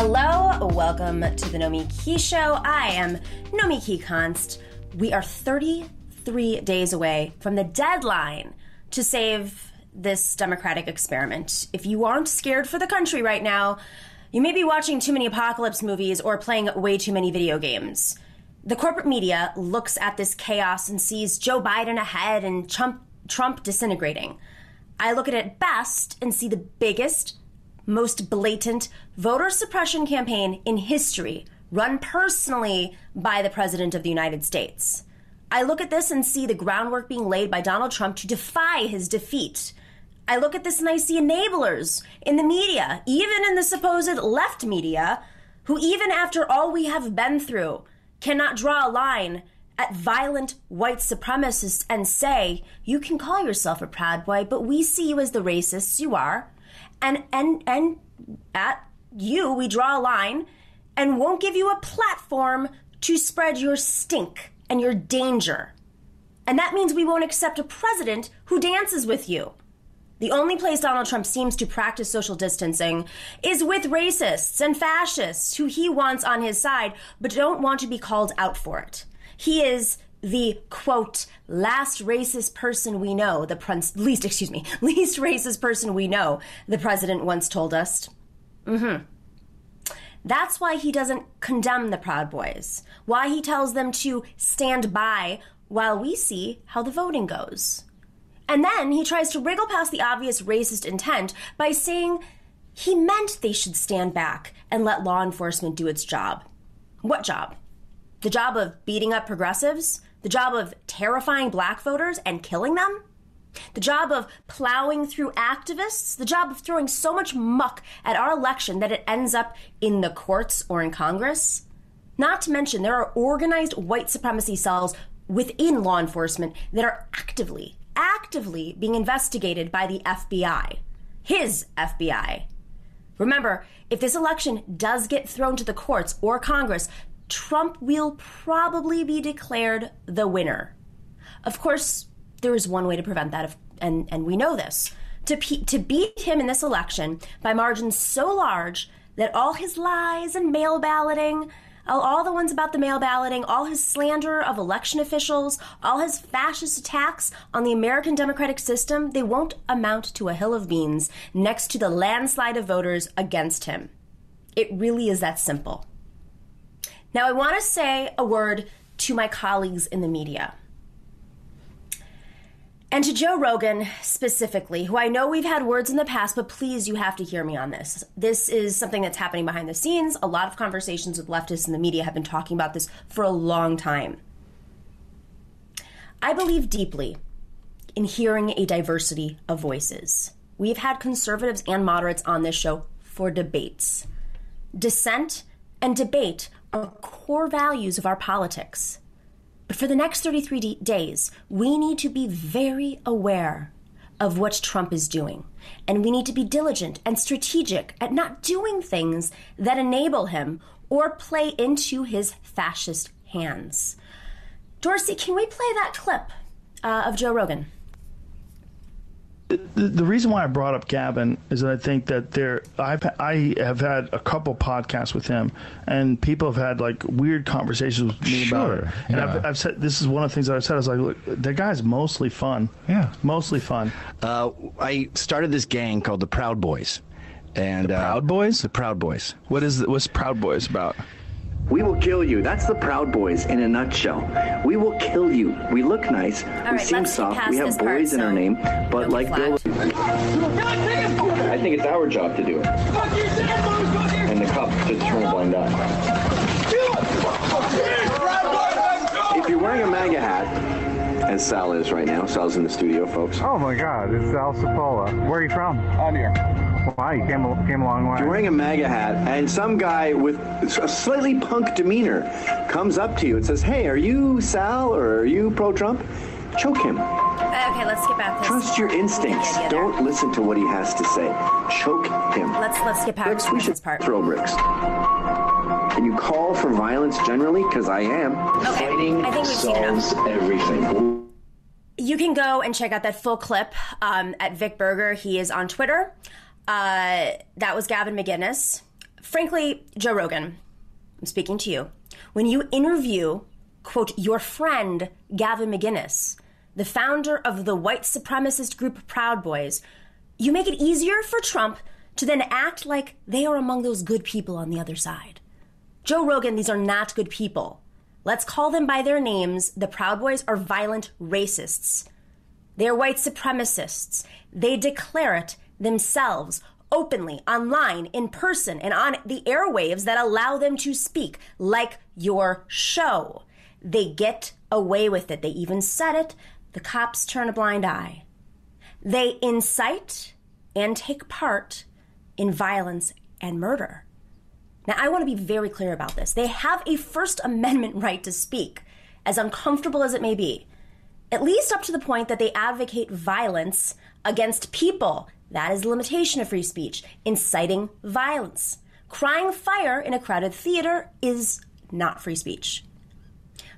Hello, welcome to the Nomi Key Show. I am Nomiki Konst. We are 33 days away from the deadline to save this democratic experiment. If you aren't scared for the country right now, you may be watching too many apocalypse movies or playing way too many video games. The corporate media looks at this chaos and sees Joe Biden ahead and Trump, Trump disintegrating. I look at it best and see the biggest, most blatant voter suppression campaign in history, run personally by the President of the United States. I look at this and see the groundwork being laid by Donald Trump to defy his defeat. I look at this and I see enablers in the media, even in the supposed left media, who, even after all we have been through, cannot draw a line at violent white supremacists and say, you can call yourself a proud boy, but we see you as the racists you are. And, and, and at you, we draw a line and won't give you a platform to spread your stink and your danger. And that means we won't accept a president who dances with you. The only place Donald Trump seems to practice social distancing is with racists and fascists who he wants on his side but don't want to be called out for it. He is the quote last racist person we know the prince least excuse me least racist person we know the president once told us. Mm-hmm. That's why he doesn't condemn the proud boys. Why he tells them to stand by while we see how the voting goes. And then he tries to wriggle past the obvious racist intent by saying he meant they should stand back and let law enforcement do its job. What job? The job of beating up progressives the job of terrifying black voters and killing them? The job of plowing through activists? The job of throwing so much muck at our election that it ends up in the courts or in Congress? Not to mention, there are organized white supremacy cells within law enforcement that are actively, actively being investigated by the FBI. His FBI. Remember, if this election does get thrown to the courts or Congress, Trump will probably be declared the winner. Of course, there is one way to prevent that, and, and we know this. To, to beat him in this election by margins so large that all his lies and mail balloting, all, all the ones about the mail balloting, all his slander of election officials, all his fascist attacks on the American democratic system, they won't amount to a hill of beans next to the landslide of voters against him. It really is that simple. Now, I want to say a word to my colleagues in the media. And to Joe Rogan specifically, who I know we've had words in the past, but please, you have to hear me on this. This is something that's happening behind the scenes. A lot of conversations with leftists in the media have been talking about this for a long time. I believe deeply in hearing a diversity of voices. We've had conservatives and moderates on this show for debates. Dissent and debate are core values of our politics. But for the next 33 d- days, we need to be very aware of what Trump is doing. And we need to be diligent and strategic at not doing things that enable him or play into his fascist hands. Dorsey, can we play that clip uh, of Joe Rogan? The, the, reason why I brought up Gavin is that I think that there I've I have had a couple podcasts with him and people have had like weird conversations with me sure, about it. And yeah. I've, I've, said this is one of the things that I've said. I was like, look, that guy's mostly fun. Yeah, mostly fun. Uh, I started this gang called the Proud Boys. And the Proud uh, Boys. The Proud Boys. What is what's Proud Boys about? We will kill you. That's the Proud Boys in a nutshell. We will kill you. We look nice. All we right, seem soft. We have boys part, in so our name. But like Bill. I think it's our job to do it. And the cop just turn a blind eye. If you're wearing a MAGA hat, as Sal is right now. Sal's in the studio, folks. Oh my God, it's Sal Sapola. Where are you from? I'm here. Wow, you came, came a long way. You're wearing a MAGA hat, and some guy with a slightly punk demeanor comes up to you and says, Hey, are you Sal or are you pro Trump? Choke him. Okay, let's get back this. Trust your instincts. Don't listen to what he has to say. Choke him. Let's let's get back to we should part. Throw bricks. And you call for violence generally? Because I am. Okay. Fighting I think we've solves seen enough. everything. You can go and check out that full clip um, at Vic Berger. He is on Twitter. Uh, that was Gavin McInnes Frankly, Joe Rogan, I'm speaking to you. When you interview, quote, your friend Gavin McInnes, the founder of the white supremacist group Proud Boys, you make it easier for Trump to then act like they are among those good people on the other side. Joe Rogan, these are not good people. Let's call them by their names. The Proud Boys are violent racists. They're white supremacists. They declare it themselves openly, online, in person, and on the airwaves that allow them to speak, like your show. They get away with it. They even said it. The cops turn a blind eye. They incite and take part in violence and murder. Now, I want to be very clear about this. They have a First Amendment right to speak, as uncomfortable as it may be, at least up to the point that they advocate violence against people. That is the limitation of free speech, inciting violence. Crying fire in a crowded theater is not free speech.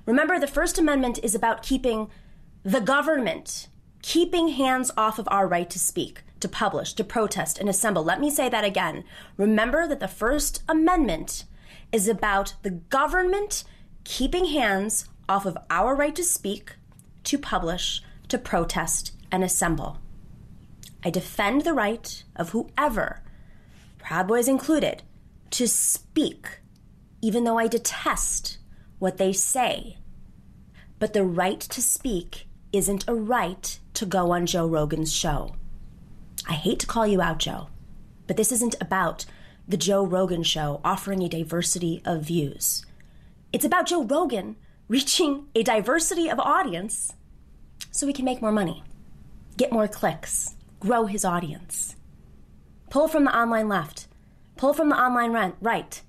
Remember, the First Amendment is about keeping the government, keeping hands off of our right to speak to publish, to protest, and assemble. Let me say that again. Remember that the First Amendment is about the government keeping hands off of our right to speak, to publish, to protest, and assemble. I defend the right of whoever, Proud Boys included, to speak, even though I detest what they say. But the right to speak isn't a right to go on Joe Rogan's show. I hate to call you out, Joe, but this isn't about the Joe Rogan show offering a diversity of views. It's about Joe Rogan reaching a diversity of audience so we can make more money, get more clicks, grow his audience. Pull from the online left, pull from the online rent, right.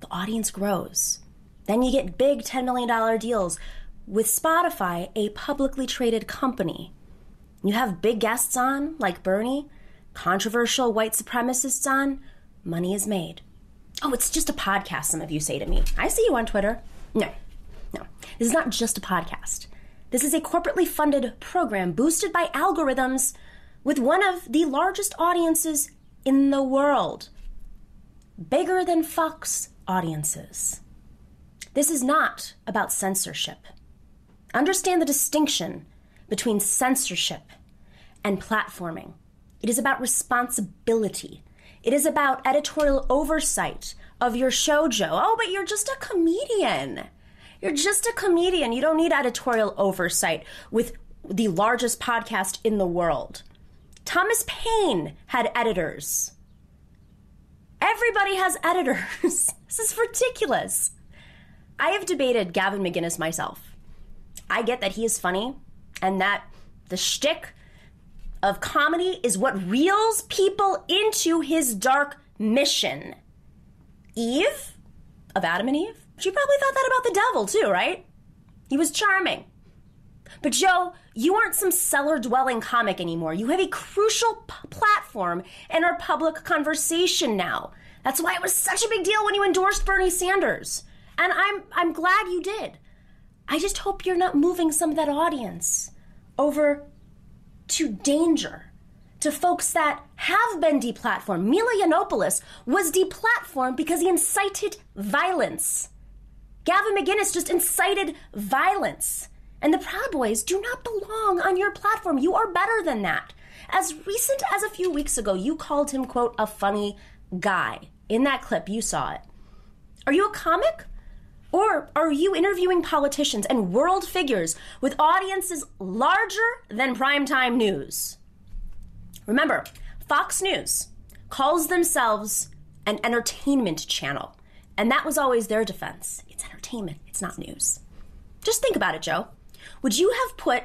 The audience grows. Then you get big $10 million deals with Spotify, a publicly traded company. You have big guests on, like Bernie, controversial white supremacists on, money is made. Oh, it's just a podcast, some of you say to me. I see you on Twitter. No, no. This is not just a podcast. This is a corporately funded program boosted by algorithms with one of the largest audiences in the world. Bigger than Fox audiences. This is not about censorship. Understand the distinction between censorship and platforming. It is about responsibility. It is about editorial oversight of your show, Joe. Oh, but you're just a comedian. You're just a comedian. You don't need editorial oversight with the largest podcast in the world. Thomas Paine had editors. Everybody has editors. this is ridiculous. I have debated Gavin McInnes myself. I get that he is funny and that the shtick of comedy is what reels people into his dark mission. Eve of Adam and Eve, she probably thought that about the devil too, right? He was charming. But Joe, you aren't some cellar dwelling comic anymore. You have a crucial p- platform in our public conversation now. That's why it was such a big deal when you endorsed Bernie Sanders. And I'm I'm glad you did. I just hope you're not moving some of that audience over to danger, to folks that have been deplatformed. Milo Yiannopoulos was deplatformed because he incited violence. Gavin McInnes just incited violence. And the Proud Boys do not belong on your platform. You are better than that. As recent as a few weeks ago, you called him, quote, a funny guy. In that clip, you saw it. Are you a comic? Or are you interviewing politicians and world figures with audiences larger than primetime news? Remember, Fox News calls themselves an entertainment channel, and that was always their defense. It's entertainment, it's not news. Just think about it, Joe. Would you have put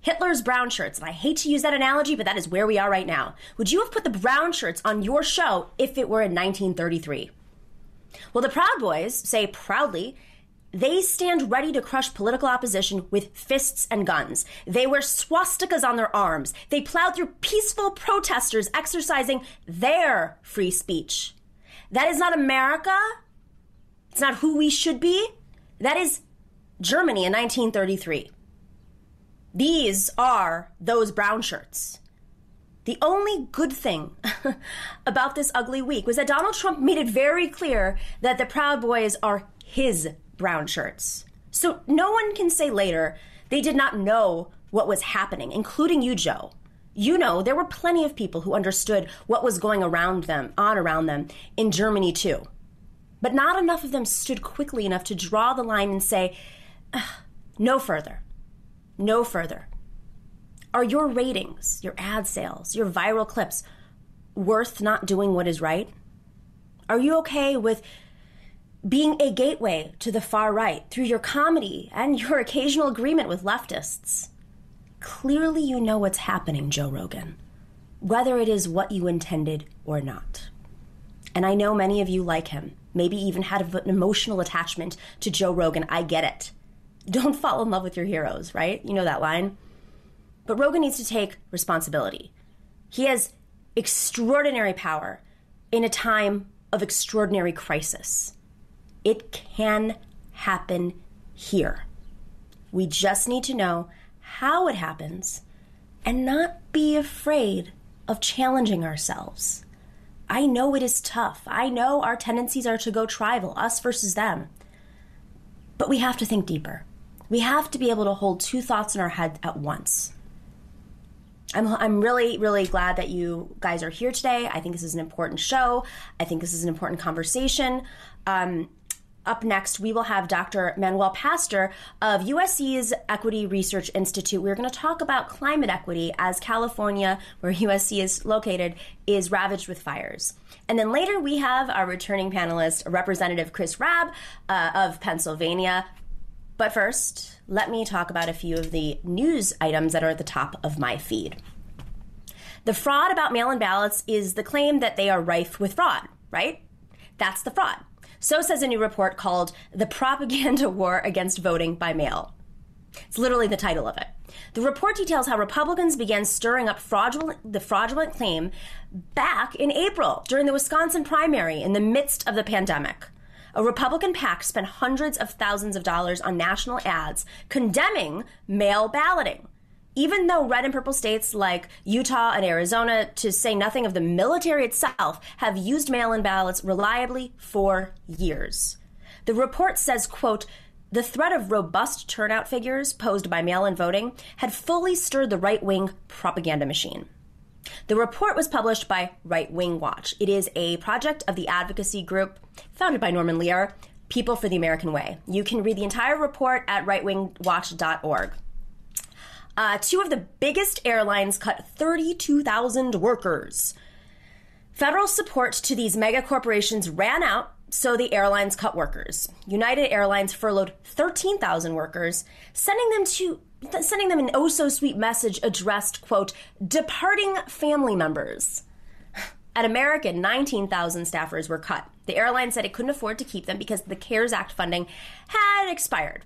Hitler's brown shirts, and I hate to use that analogy, but that is where we are right now. Would you have put the brown shirts on your show if it were in 1933? Well, the Proud Boys say proudly they stand ready to crush political opposition with fists and guns. They wear swastikas on their arms. They plow through peaceful protesters exercising their free speech. That is not America. It's not who we should be. That is Germany in 1933. These are those brown shirts. The only good thing about this ugly week was that Donald Trump made it very clear that the Proud Boys are his brown shirts. So no one can say later they did not know what was happening, including you, Joe. You know, there were plenty of people who understood what was going around them, on around them in Germany too. But not enough of them stood quickly enough to draw the line and say, no further. No further. Are your ratings, your ad sales, your viral clips worth not doing what is right? Are you okay with being a gateway to the far right through your comedy and your occasional agreement with leftists? Clearly, you know what's happening, Joe Rogan, whether it is what you intended or not. And I know many of you like him, maybe even had an emotional attachment to Joe Rogan. I get it. Don't fall in love with your heroes, right? You know that line. But Rogan needs to take responsibility. He has extraordinary power in a time of extraordinary crisis. It can happen here. We just need to know how it happens and not be afraid of challenging ourselves. I know it is tough. I know our tendencies are to go tribal, us versus them. But we have to think deeper. We have to be able to hold two thoughts in our head at once. I'm, I'm really, really glad that you guys are here today. I think this is an important show. I think this is an important conversation. Um, up next, we will have Dr. Manuel Pastor of USC's Equity Research Institute. We're going to talk about climate equity as California, where USC is located, is ravaged with fires. And then later, we have our returning panelist, Representative Chris Rabb uh, of Pennsylvania. But first, let me talk about a few of the news items that are at the top of my feed. The fraud about mail in ballots is the claim that they are rife with fraud, right? That's the fraud. So says a new report called The Propaganda War Against Voting by Mail. It's literally the title of it. The report details how Republicans began stirring up fraudulent, the fraudulent claim back in April during the Wisconsin primary in the midst of the pandemic. A Republican PAC spent hundreds of thousands of dollars on national ads condemning mail balloting even though red and purple states like Utah and Arizona, to say nothing of the military itself, have used mail in ballots reliably for years. The report says, quote, the threat of robust turnout figures posed by mail in voting had fully stirred the right wing propaganda machine. The report was published by Right Wing Watch. It is a project of the advocacy group founded by Norman Lear, People for the American Way. You can read the entire report at rightwingwatch.org. Uh, two of the biggest airlines cut 32,000 workers. Federal support to these mega corporations ran out, so the airlines cut workers. United Airlines furloughed 13,000 workers, sending them to sending them an oh so sweet message addressed quote departing family members. At American, 19,000 staffers were cut. The airline said it couldn't afford to keep them because the CARES Act funding had expired.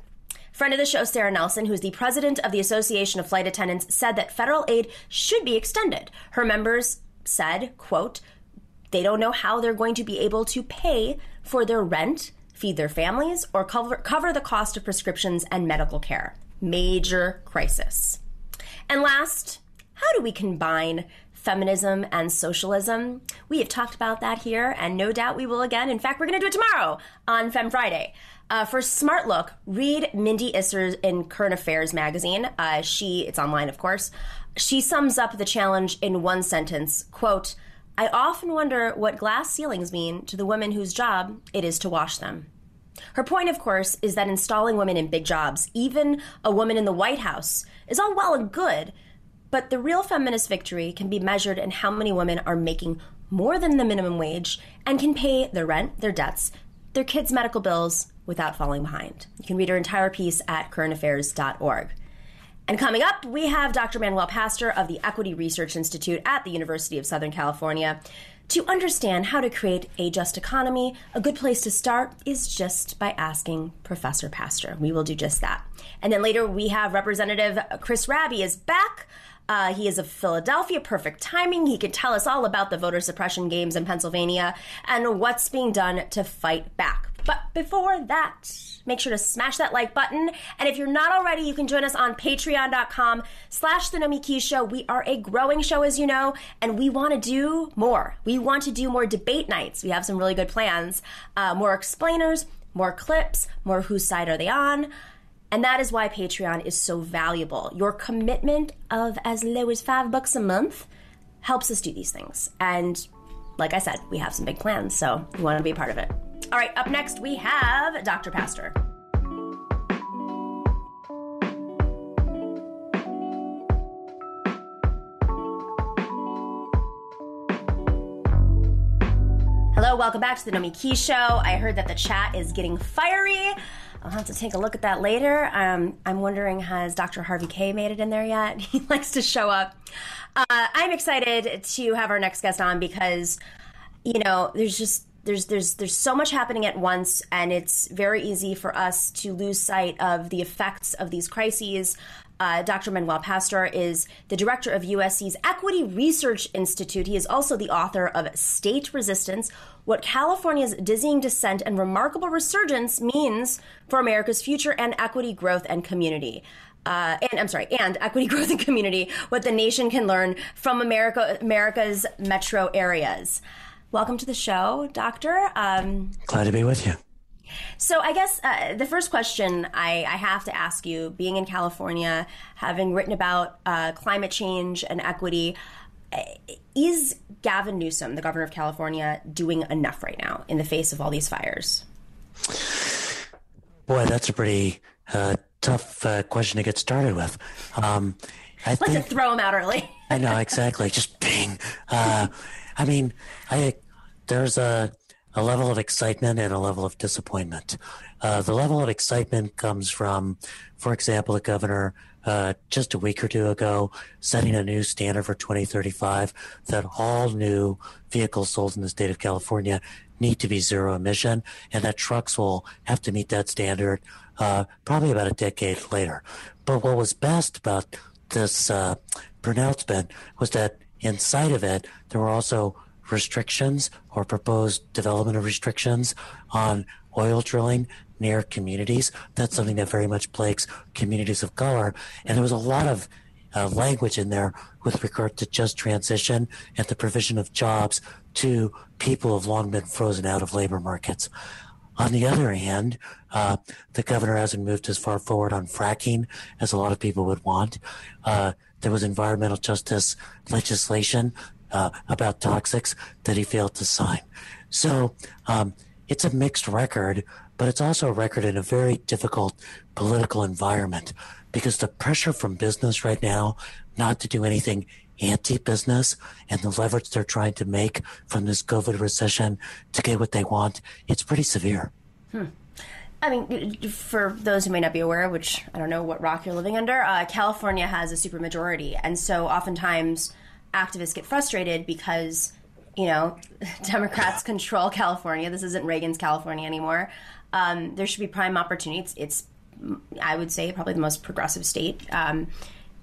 Friend of the show, Sarah Nelson, who is the president of the Association of Flight Attendants, said that federal aid should be extended. Her members said, quote, they don't know how they're going to be able to pay for their rent, feed their families, or cover, cover the cost of prescriptions and medical care. Major crisis. And last, how do we combine feminism and socialism? We have talked about that here, and no doubt we will again. In fact, we're going to do it tomorrow on Fem Friday. Uh, for Smart Look, read Mindy Isser in Current Affairs magazine. Uh, she, it's online, of course. She sums up the challenge in one sentence. Quote, I often wonder what glass ceilings mean to the women whose job it is to wash them. Her point, of course, is that installing women in big jobs, even a woman in the White House, is all well and good, but the real feminist victory can be measured in how many women are making more than the minimum wage and can pay their rent, their debts, their kids' medical bills, without falling behind. You can read her entire piece at currentaffairs.org. And coming up, we have Dr. Manuel Pastor of the Equity Research Institute at the University of Southern California. To understand how to create a just economy, a good place to start is just by asking Professor Pastor. We will do just that. And then later, we have Representative Chris Rabb is back. Uh, he is of Philadelphia, perfect timing. He can tell us all about the voter suppression games in Pennsylvania and what's being done to fight back. But before that, make sure to smash that like button. And if you're not already, you can join us on patreon.com slash the Nomiki Show. We are a growing show, as you know, and we want to do more. We want to do more debate nights. We have some really good plans. Uh, more explainers, more clips, more whose side are they on. And that is why Patreon is so valuable. Your commitment of as low as five bucks a month helps us do these things. And like I said, we have some big plans, so we want to be a part of it. All right, up next we have Dr. Pastor. Hello, welcome back to the Nomiki Show. I heard that the chat is getting fiery. I'll have to take a look at that later. Um, I'm wondering, has Dr. Harvey K made it in there yet? He likes to show up. Uh, I'm excited to have our next guest on because, you know, there's just there's there's there's so much happening at once, and it's very easy for us to lose sight of the effects of these crises. Uh, Dr. Manuel Pastor is the director of USC's Equity Research Institute. He is also the author of State Resistance What California's Dizzying Descent and Remarkable Resurgence Means for America's Future and Equity Growth and Community uh, and I'm sorry, and equity growth and community, what the nation can learn from America, America's metro areas. Welcome to the show, Doctor. Um, Glad to be with you. So, I guess uh, the first question I, I, have to ask you, being in California, having written about uh, climate change and equity, is Gavin Newsom, the governor of California, doing enough right now in the face of all these fires? Boy, that's a pretty uh, tough uh, question to get started with. Um, I Let's think, throw him out early. I know exactly. Just bing. Uh, I mean, I there's a a level of excitement and a level of disappointment. Uh, the level of excitement comes from, for example, the governor uh, just a week or two ago setting a new standard for 2035 that all new vehicles sold in the state of California need to be zero emission and that trucks will have to meet that standard uh, probably about a decade later. But what was best about this uh, pronouncement was that inside of it, there were also restrictions or proposed development of restrictions on oil drilling near communities. That's something that very much plagues communities of color. And there was a lot of uh, language in there with regard to just transition and the provision of jobs to people who have long been frozen out of labor markets. On the other hand, uh, the governor hasn't moved as far forward on fracking as a lot of people would want. Uh, there was environmental justice legislation uh, about toxics that he failed to sign. So um, it's a mixed record, but it's also a record in a very difficult political environment because the pressure from business right now not to do anything anti-business and the leverage they're trying to make from this COVID recession to get what they want, it's pretty severe. Hmm. I mean, for those who may not be aware, which I don't know what rock you're living under, uh, California has a supermajority, and so oftentimes activists get frustrated because you know Democrats control California. This isn't Reagan's California anymore. Um, there should be prime opportunities. It's, I would say, probably the most progressive state, um,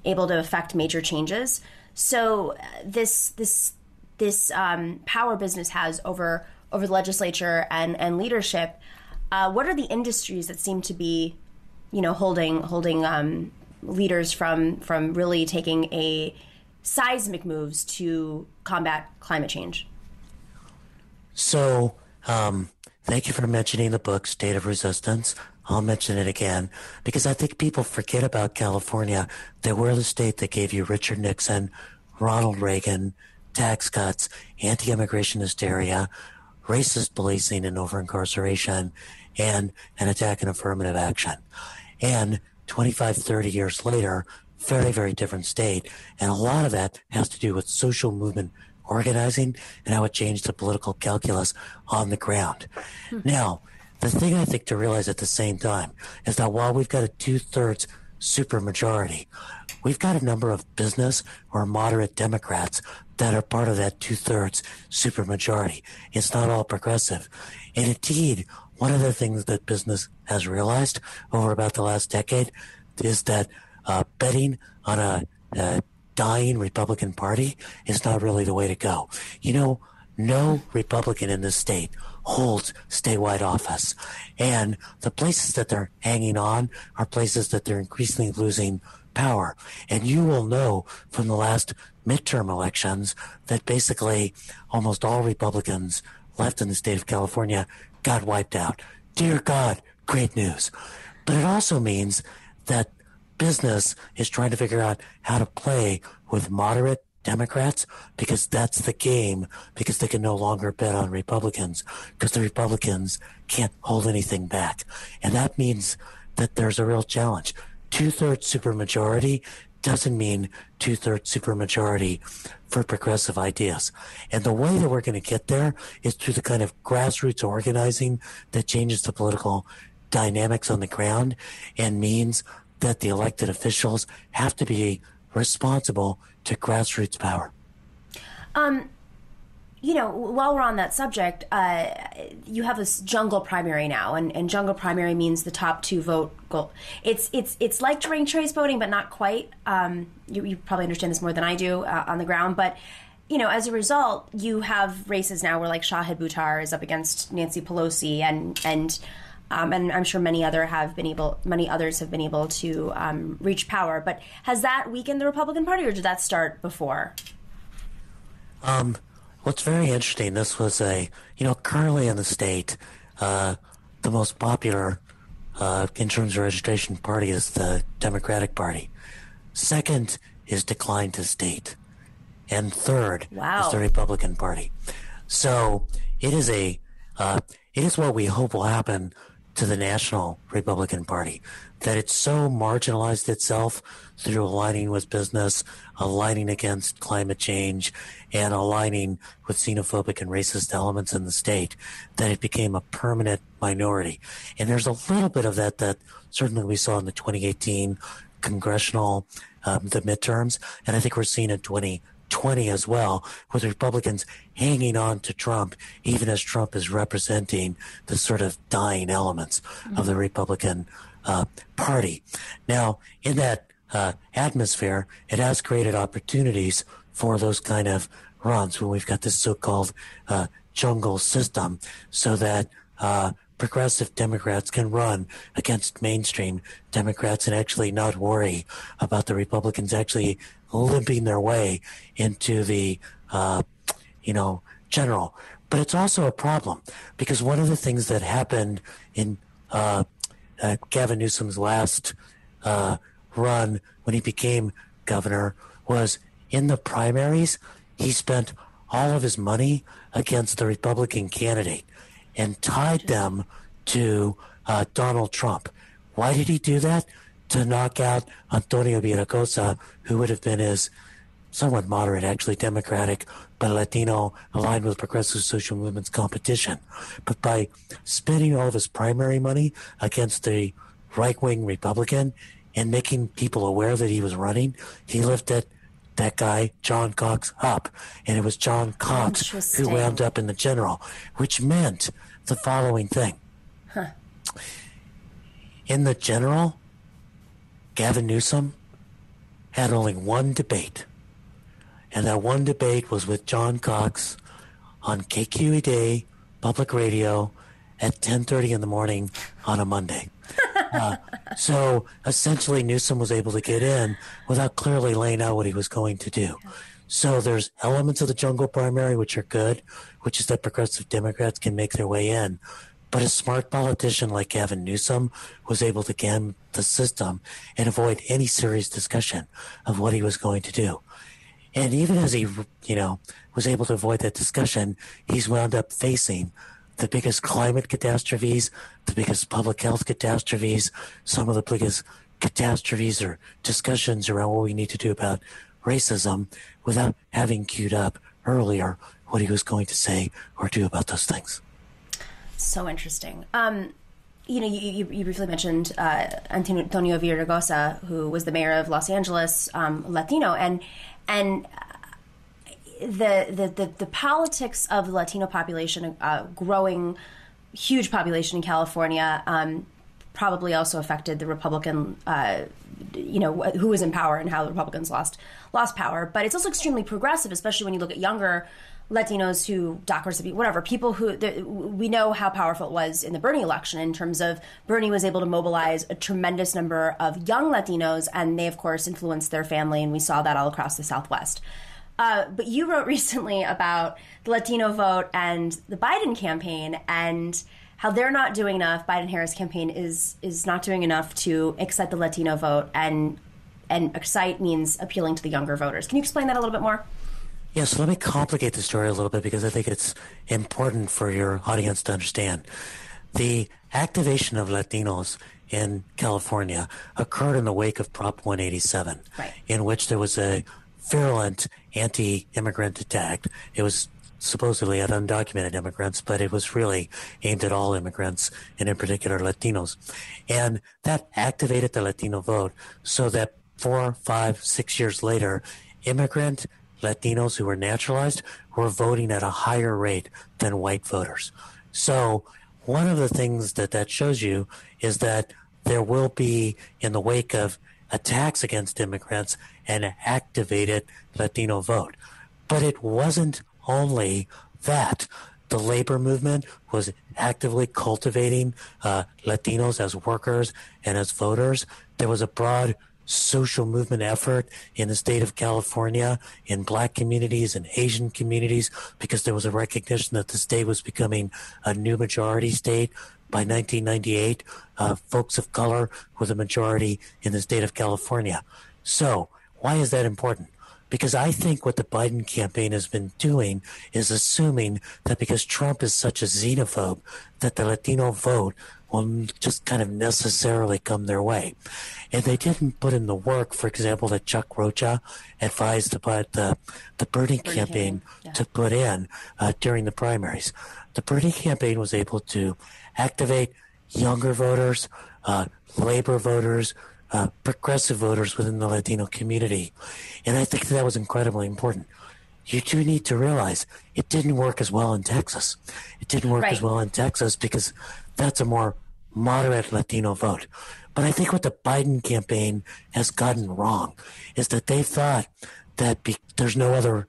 able to affect major changes. So uh, this this this um, power business has over over the legislature and and leadership. Uh, what are the industries that seem to be, you know, holding holding um, leaders from from really taking a seismic moves to combat climate change? So, um, thank you for mentioning the book State of Resistance. I'll mention it again because I think people forget about California. They were the state that gave you Richard Nixon, Ronald Reagan, tax cuts, anti-immigration hysteria, racist policing and over incarceration, and an attack on affirmative action. And 25, 30 years later, very, very different state. And a lot of that has to do with social movement organizing and how it changed the political calculus on the ground. Hmm. Now, the thing I think to realize at the same time is that while we've got a two thirds supermajority, we've got a number of business or moderate Democrats that are part of that two thirds supermajority. It's not all progressive. And indeed, one of the things that business has realized over about the last decade is that uh, betting on a, a dying Republican Party is not really the way to go. You know, no Republican in this state holds statewide office. And the places that they're hanging on are places that they're increasingly losing power. And you will know from the last midterm elections that basically almost all Republicans left in the state of California got wiped out. Dear God, great news. But it also means that business is trying to figure out how to play with moderate Democrats because that's the game because they can no longer bet on Republicans because the Republicans can't hold anything back. And that means that there's a real challenge. Two thirds supermajority doesn't mean two thirds supermajority for progressive ideas. And the way that we're going to get there is through the kind of grassroots organizing that changes the political dynamics on the ground and means that the elected officials have to be responsible to grassroots power. Um, you know, while we're on that subject, uh, you have this jungle primary now, and, and jungle primary means the top two vote goal. It's it's it's like ranked choice voting, but not quite. Um, you, you, probably understand this more than I do uh, on the ground, but you know, as a result, you have races now where like Shahid Buttar is up against Nancy Pelosi, and and um, and I'm sure many other have been able, many others have been able to um, reach power. But has that weakened the Republican Party, or did that start before? Um, what's very interesting. This was a, you know, currently in the state, uh, the most popular uh, in terms of registration party is the Democratic Party. Second is decline to state, and third wow. is the Republican Party. So it is a, uh, it is what we hope will happen to the National Republican Party, that it so marginalized itself through aligning with business, aligning against climate change, and aligning with xenophobic and racist elements in the state, that it became a permanent minority. And there's a little bit of that that certainly we saw in the 2018 congressional, um, the midterms, and I think we're seeing in 20 20 as well, with Republicans hanging on to Trump, even as Trump is representing the sort of dying elements mm-hmm. of the Republican uh, Party. Now, in that uh, atmosphere, it has created opportunities for those kind of runs when we've got this so-called uh, jungle system, so that uh, progressive Democrats can run against mainstream Democrats and actually not worry about the Republicans actually limping their way into the, uh, you know, general. But it's also a problem because one of the things that happened in uh, uh, Gavin Newsom's last uh, run when he became governor was in the primaries, he spent all of his money against the Republican candidate and tied them to uh, Donald Trump. Why did he do that? to knock out Antonio Villaraigosa, who would have been his somewhat moderate, actually Democratic, but Latino aligned with progressive social movements competition. But by spending all of his primary money against the right wing Republican and making people aware that he was running, he lifted that guy, John Cox, up. And it was John Cox who wound up in the general, which meant the following thing. Huh. In the general, Gavin Newsom had only one debate. And that one debate was with John Cox on KQED public radio at 10:30 in the morning on a Monday. Uh, so essentially, Newsom was able to get in without clearly laying out what he was going to do. So there's elements of the jungle primary which are good, which is that progressive Democrats can make their way in. But a smart politician like Gavin Newsom was able to game the system and avoid any serious discussion of what he was going to do. And even as he, you know, was able to avoid that discussion, he's wound up facing the biggest climate catastrophes, the biggest public health catastrophes, some of the biggest catastrophes or discussions around what we need to do about racism without having queued up earlier what he was going to say or do about those things. So interesting. Um, you know, you, you, you briefly mentioned uh, Antonio Villaraigosa, who was the mayor of Los Angeles, um, Latino, and and the, the, the the politics of the Latino population, uh, growing huge population in California, um, probably also affected the Republican, uh, you know, who was in power and how the Republicans lost lost power. But it's also extremely progressive, especially when you look at younger Latinos who DACA recipient, whatever people who the, we know how powerful it was in the Bernie election in terms of Bernie was able to mobilize a tremendous number of young Latinos, and they of course influenced their family, and we saw that all across the Southwest. Uh, but you wrote recently about the Latino vote and the Biden campaign and how they're not doing enough. Biden Harris campaign is is not doing enough to excite the Latino vote, and and excite means appealing to the younger voters. Can you explain that a little bit more? Yes, yeah, so let me complicate the story a little bit because I think it's important for your audience to understand. The activation of Latinos in California occurred in the wake of Prop 187, right. in which there was a virulent anti-immigrant attack. It was supposedly at undocumented immigrants, but it was really aimed at all immigrants and in particular Latinos. And that activated the Latino vote so that four, five, six years later, immigrant Latinos who were naturalized were voting at a higher rate than white voters. So one of the things that that shows you is that there will be, in the wake of attacks against immigrants, an activated Latino vote. But it wasn't only that. The labor movement was actively cultivating uh, Latinos as workers and as voters. There was a broad social movement effort in the state of California in black communities and Asian communities because there was a recognition that the state was becoming a new majority state. By 1998, uh, folks of color were the majority in the state of California. So, why is that important? Because I think what the Biden campaign has been doing is assuming that because Trump is such a xenophobe, that the Latino vote will just kind of necessarily come their way. And they didn't put in the work, for example, that Chuck Rocha advised about the, the Bernie, Bernie campaign yeah. to put in uh, during the primaries. The Bernie campaign was able to activate younger voters, uh, labor voters, uh, progressive voters within the Latino community. And I think that was incredibly important. You do need to realize it didn't work as well in Texas. It didn't work right. as well in Texas because that's a more moderate Latino vote. But I think what the Biden campaign has gotten wrong is that they thought that be- there's no other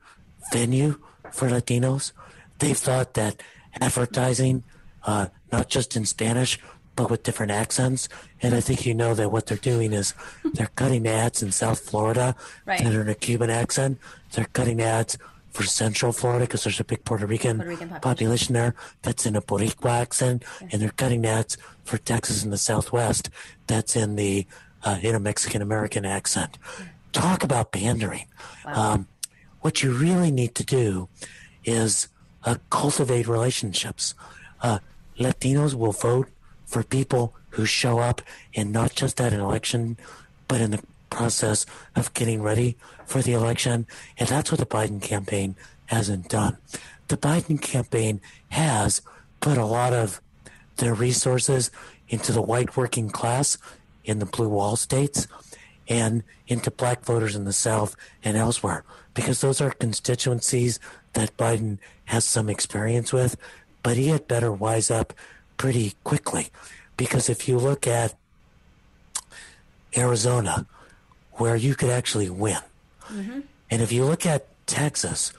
venue for Latinos. They thought that advertising, uh, not just in Spanish, but with different accents. And I think you know that what they're doing is they're cutting ads in South Florida right. that are in a Cuban accent. They're cutting ads for Central Florida because there's a big Puerto Rican, Puerto Rican population. population. there that's in a Boricua accent, and they're cutting ads for Texas in the Southwest that's in the uh, in a Mexican American accent. Talk about pandering. Wow. Um, what you really need to do is uh, cultivate relationships. Uh, Latinos will vote for people who show up in not just at an election, but in the process of getting ready for the election. And that's what the Biden campaign hasn't done. The Biden campaign has put a lot of their resources into the white working class in the blue wall states and into black voters in the South and elsewhere, because those are constituencies that Biden has some experience with. But he had better wise up pretty quickly, because if you look at Arizona, where you could actually win. Mm-hmm. And if you look at Texas,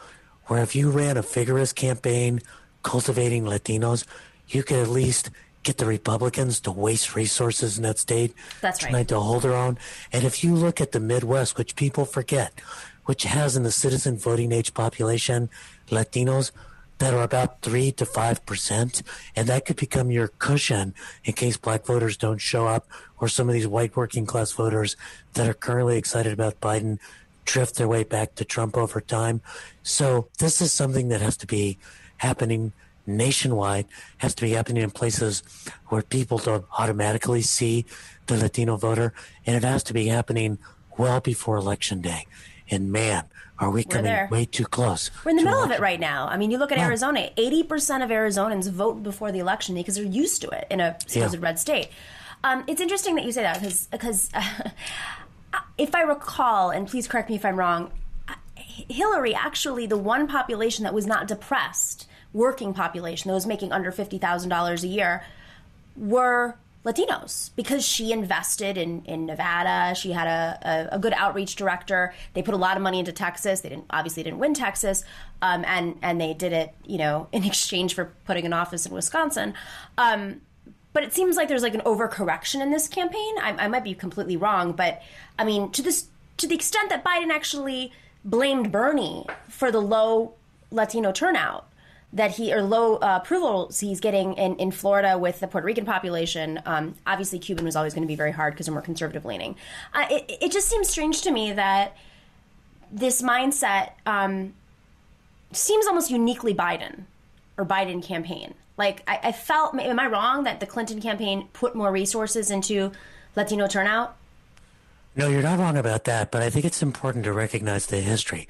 where if you ran a vigorous campaign cultivating Latinos, you could at least get the Republicans to waste resources in that state. That's trying right. to hold their own. And if you look at the Midwest, which people forget, which has in the citizen voting age population Latinos that are about three to five percent, and that could become your cushion in case black voters don't show up, or some of these white working class voters that are currently excited about Biden drift their way back to Trump over time. So this is something that has to be happening nationwide, has to be happening in places where people don't automatically see the Latino voter, and it has to be happening well before election day. And man, are we coming way too close? We're in the middle of it right now. I mean, you look at. Arizona, 80% of Arizonans vote before the election because they're used to it in a supposed yeah. red state. Um, it's interesting that you say that because, because uh, if I recall, and please correct me if I'm wrong, Hillary actually, the one population that was not depressed, working population, that was making under $50,000 a year, were Latinos because she invested in, in Nevada. She had a, a, a, good outreach director. They put a lot of money into Texas. They didn't obviously didn't win Texas, um, and and they did it you know in exchange for putting an office in Wisconsin. Um, but it seems like there's like an overcorrection in this campaign. I, I might be completely wrong, but I mean to this to the extent that Biden actually blamed Bernie for the low Latino turnout that he or low uh, approvals he's getting in, in Florida with the Puerto Rican population. Um, obviously, Cuban was always going to be very hard because they're more conservative leaning. Uh, it, it just seems strange to me that this mindset um, seems almost uniquely Biden or Biden campaign. Like I, I felt, am I wrong that the Clinton campaign put more resources into Latino turnout? No, you're not wrong about that, but I think it's important to recognize the history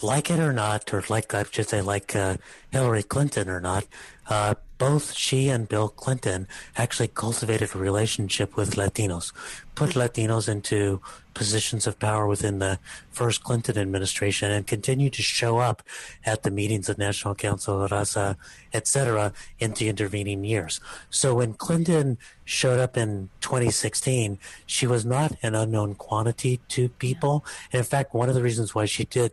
like it or not, or like I should say, like uh, Hillary Clinton or not, uh, both she and Bill Clinton actually cultivated a relationship with Latinos, put Latinos into positions of power within the first Clinton administration, and continued to show up at the meetings of National Council of Raza, etc., in the intervening years. So when Clinton showed up in 2016, she was not an unknown quantity to people. And in fact, one of the reasons why she did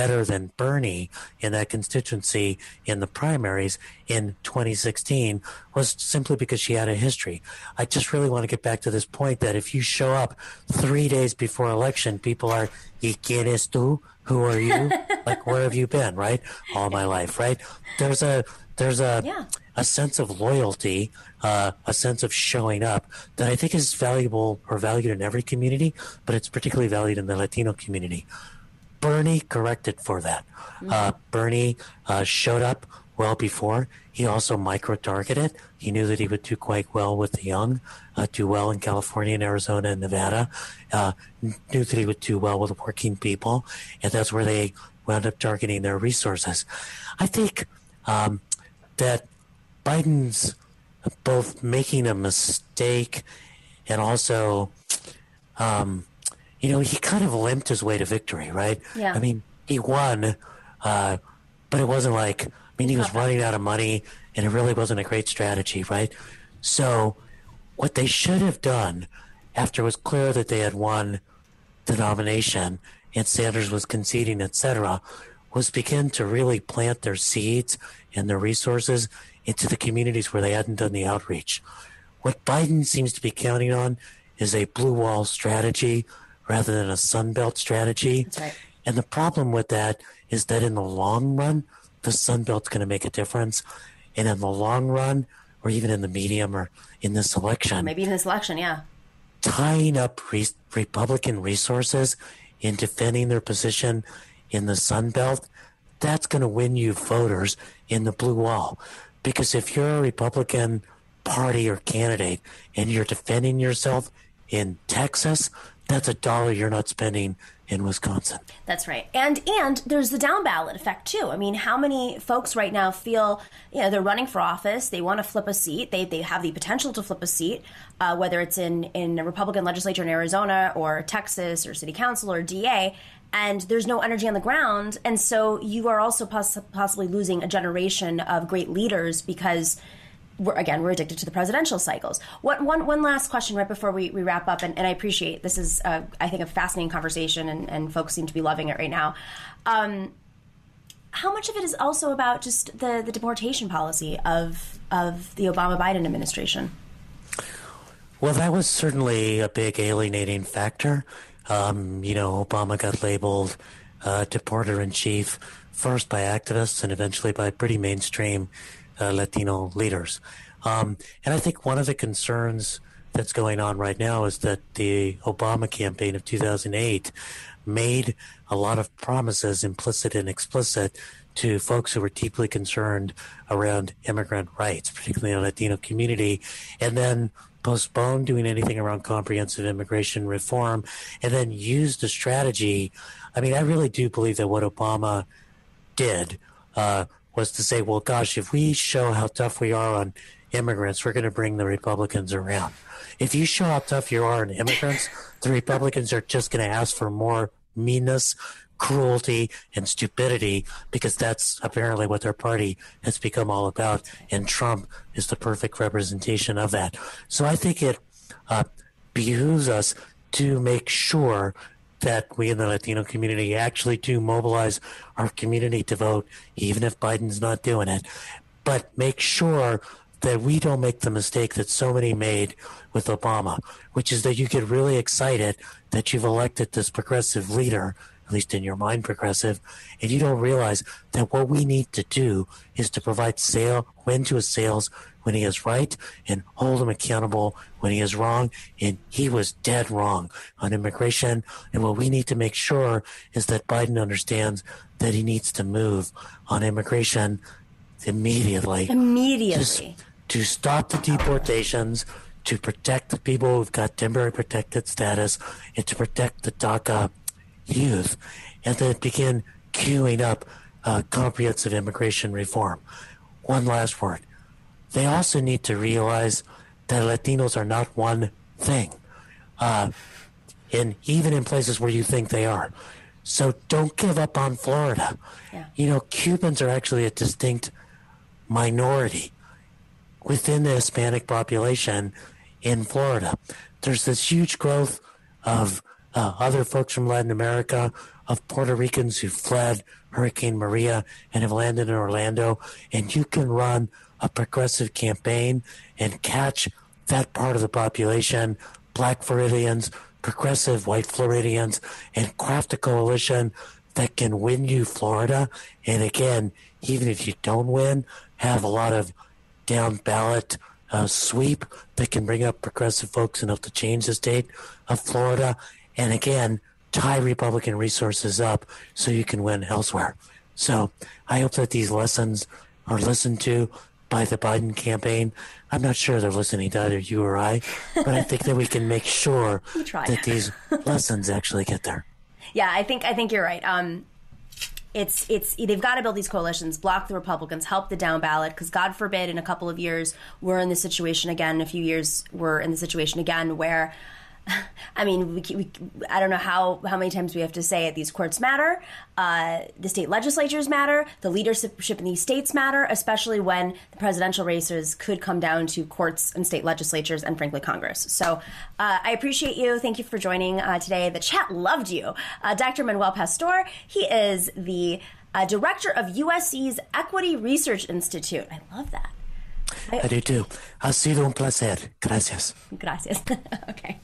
better than Bernie in that constituency in the primaries in 2016 was simply because she had a history. I just really want to get back to this point that if you show up three days before election, people are, ¿Y quién es tú? Who are you? like, where have you been? Right? All my life, right? There's a, there's a, yeah. a sense of loyalty, uh, a sense of showing up that I think is valuable or valued in every community, but it's particularly valued in the Latino community. Bernie corrected for that. Mm-hmm. Uh, Bernie uh, showed up well before. He also micro targeted. He knew that he would do quite well with the young, uh, do well in California and Arizona and Nevada. Uh, knew that he would do well with working people, and that's where they wound up targeting their resources. I think um, that Biden's both making a mistake and also um, you know, he kind of limped his way to victory, right? Yeah. I mean, he won, uh, but it wasn't like, I mean, he was running out of money and it really wasn't a great strategy, right? So, what they should have done after it was clear that they had won the nomination and Sanders was conceding, etc., was begin to really plant their seeds and their resources into the communities where they hadn't done the outreach. What Biden seems to be counting on is a blue wall strategy rather than a Sunbelt strategy. Right. And the problem with that is that in the long run, the Sunbelt's going to make a difference. And in the long run, or even in the medium or in this election, maybe in this election, yeah, tying up re- Republican resources in defending their position in the Sunbelt, that's going to win you voters in the blue wall. Because if you're a Republican party or candidate and you're defending yourself in Texas, that's a dollar you're not spending in Wisconsin. That's right. And and there's the down ballot effect too. I mean, how many folks right now feel you know they're running for office, they want to flip a seat, they they have the potential to flip a seat, uh, whether it's in in a Republican legislature in Arizona or Texas or city council or DA. And there's no energy on the ground, and so you are also poss- possibly losing a generation of great leaders because we're, again, we're addicted to the presidential cycles. What, one, one last question right before we, we wrap up, and, and I appreciate this is, uh, I think, a fascinating conversation, and, and folks seem to be loving it right now. Um, how much of it is also about just the, the deportation policy of of the Obama Biden administration? Well, that was certainly a big alienating factor. Um, you know, Obama got labeled uh, deporter in chief first by activists and eventually by pretty mainstream Latino leaders. Um, and I think one of the concerns that's going on right now is that the Obama campaign of 2008 made a lot of promises, implicit and explicit, to folks who were deeply concerned around immigrant rights, particularly in the Latino community, and then postponed doing anything around comprehensive immigration reform, and then used a strategy. I mean, I really do believe that what Obama did uh, was to say, well, gosh, if we show how tough we are on immigrants, we're going to bring the Republicans around. If you show how tough you are on immigrants, the Republicans are just going to ask for more meanness, cruelty and stupidity because that's apparently what their party has become all about. And Trump is the perfect representation of that. So I think it uh, behooves us to make sure that we in the Latino community actually do mobilize our community to vote, even if Biden's not doing it. But make sure that we don't make the mistake that so many made with Obama, which is that you get really excited that you've elected this progressive leader, at least in your mind, progressive, and you don't realize that what we need to do is to provide sale, when to his sails when he is right and hold him accountable when he is wrong. And he was dead wrong on immigration. And what we need to make sure is that Biden understands that he needs to move on immigration immediately. Immediately. To, to stop the deportations, to protect the people who've got temporary protected status, and to protect the DACA youth, and then begin queuing up uh, comprehensive immigration reform. One last word they also need to realize that Latinos are not one thing, uh, and even in places where you think they are. So don't give up on Florida. Yeah. You know, Cubans are actually a distinct minority within the Hispanic population in Florida. There's this huge growth of uh, other folks from Latin America, of Puerto Ricans who fled Hurricane Maria and have landed in Orlando, and you can run a progressive campaign and catch that part of the population, black Floridians, progressive white Floridians, and craft a coalition that can win you Florida. And again, even if you don't win, have a lot of down ballot uh, sweep that can bring up progressive folks enough to change the state of Florida. And again, tie Republican resources up so you can win elsewhere. So I hope that these lessons are listened to by the Biden campaign. I'm not sure they're listening to either you or I, but I think that we can make sure that these lessons actually get there. Yeah, I think I think you're right. Um, it's it's they've got to build these coalitions, block the Republicans, help the down ballot, because God forbid, in a couple of years we're in the situation again. In a few years we're in the situation again where I mean, we, we, I don't know how, how many times we have to say it. These courts matter. Uh, the state legislatures matter. The leadership in these states matter, especially when the presidential races could come down to courts and state legislatures and, frankly, Congress. So uh, I appreciate you. Thank you for joining uh, today. The chat loved you. Uh, Dr. Manuel Pastor, he is the uh, director of USC's Equity Research Institute. I love that. I, I do too. Ha sido un placer. Gracias. Gracias. okay.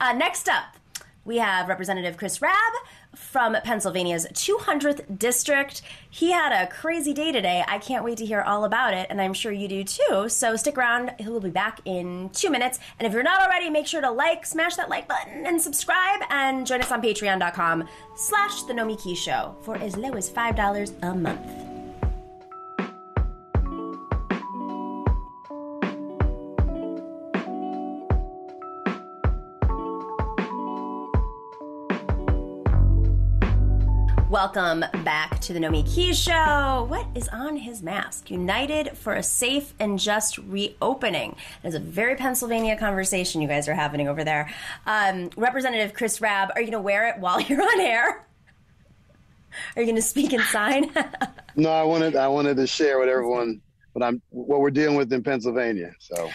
Uh, next up, we have Representative Chris Rabb from Pennsylvania's 200th district. He had a crazy day today. I can't wait to hear all about it, and I'm sure you do too. So stick around. He will be back in two minutes. And if you're not already, make sure to like, smash that like button, and subscribe, and join us on patreon.com slash The Nomiki Show for as low as $5 a month. Welcome back to the Nomiki's Show. What is on his mask? United for a safe and just reopening. It's a very Pennsylvania conversation you guys are having over there. Um, Representative Chris Rabb, are you going to wear it while you're on air? Are you going to speak and sign? no, I wanted I wanted to share with everyone what I'm what we're dealing with in Pennsylvania. So.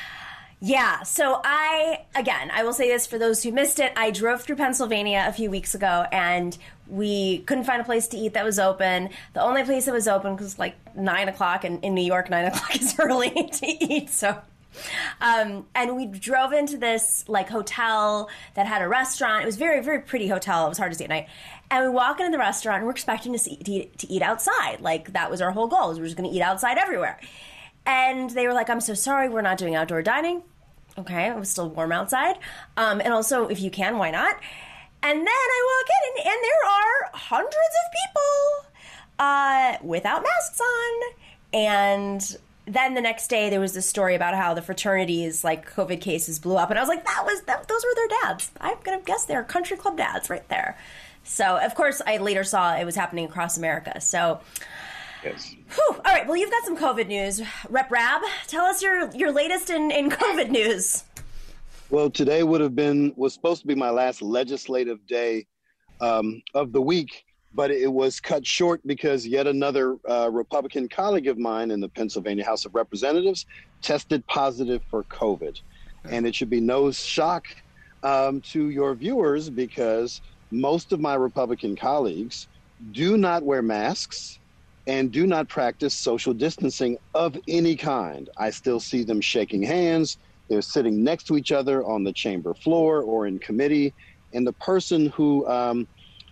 Yeah. So I, again, I will say this for those who missed it. I drove through Pennsylvania a few weeks ago and we couldn't find a place to eat that was open. The only place that was open was like nine o'clock, and in New York, nine o'clock is early to eat. So, um, and we drove into this like hotel that had a restaurant. It was very, very pretty hotel. It was hard to see at night. And we walk into the restaurant, and we're expecting to, see, to, eat, to eat outside. Like that was our whole goal. Was we are just going to eat outside everywhere. And they were like, "I'm so sorry, we're not doing outdoor dining." Okay, it was still warm outside. Um, and also, if you can, why not? And then I walk in, and, and there are hundreds of people uh, without masks on. And then the next day, there was this story about how the fraternities, like COVID cases, blew up. And I was like, that was that, those were their dads. I'm gonna guess they're country club dads right there. So of course, I later saw it was happening across America. So. Yes. Whew. All right. Well, you've got some COVID news. Rep Rabb, tell us your your latest in, in COVID news. Well, today would have been was supposed to be my last legislative day um, of the week, but it was cut short because yet another uh, Republican colleague of mine in the Pennsylvania House of Representatives tested positive for COVID. And it should be no shock um, to your viewers because most of my Republican colleagues do not wear masks and do not practice social distancing of any kind. I still see them shaking hands. They're sitting next to each other on the chamber floor or in committee. And the person who um,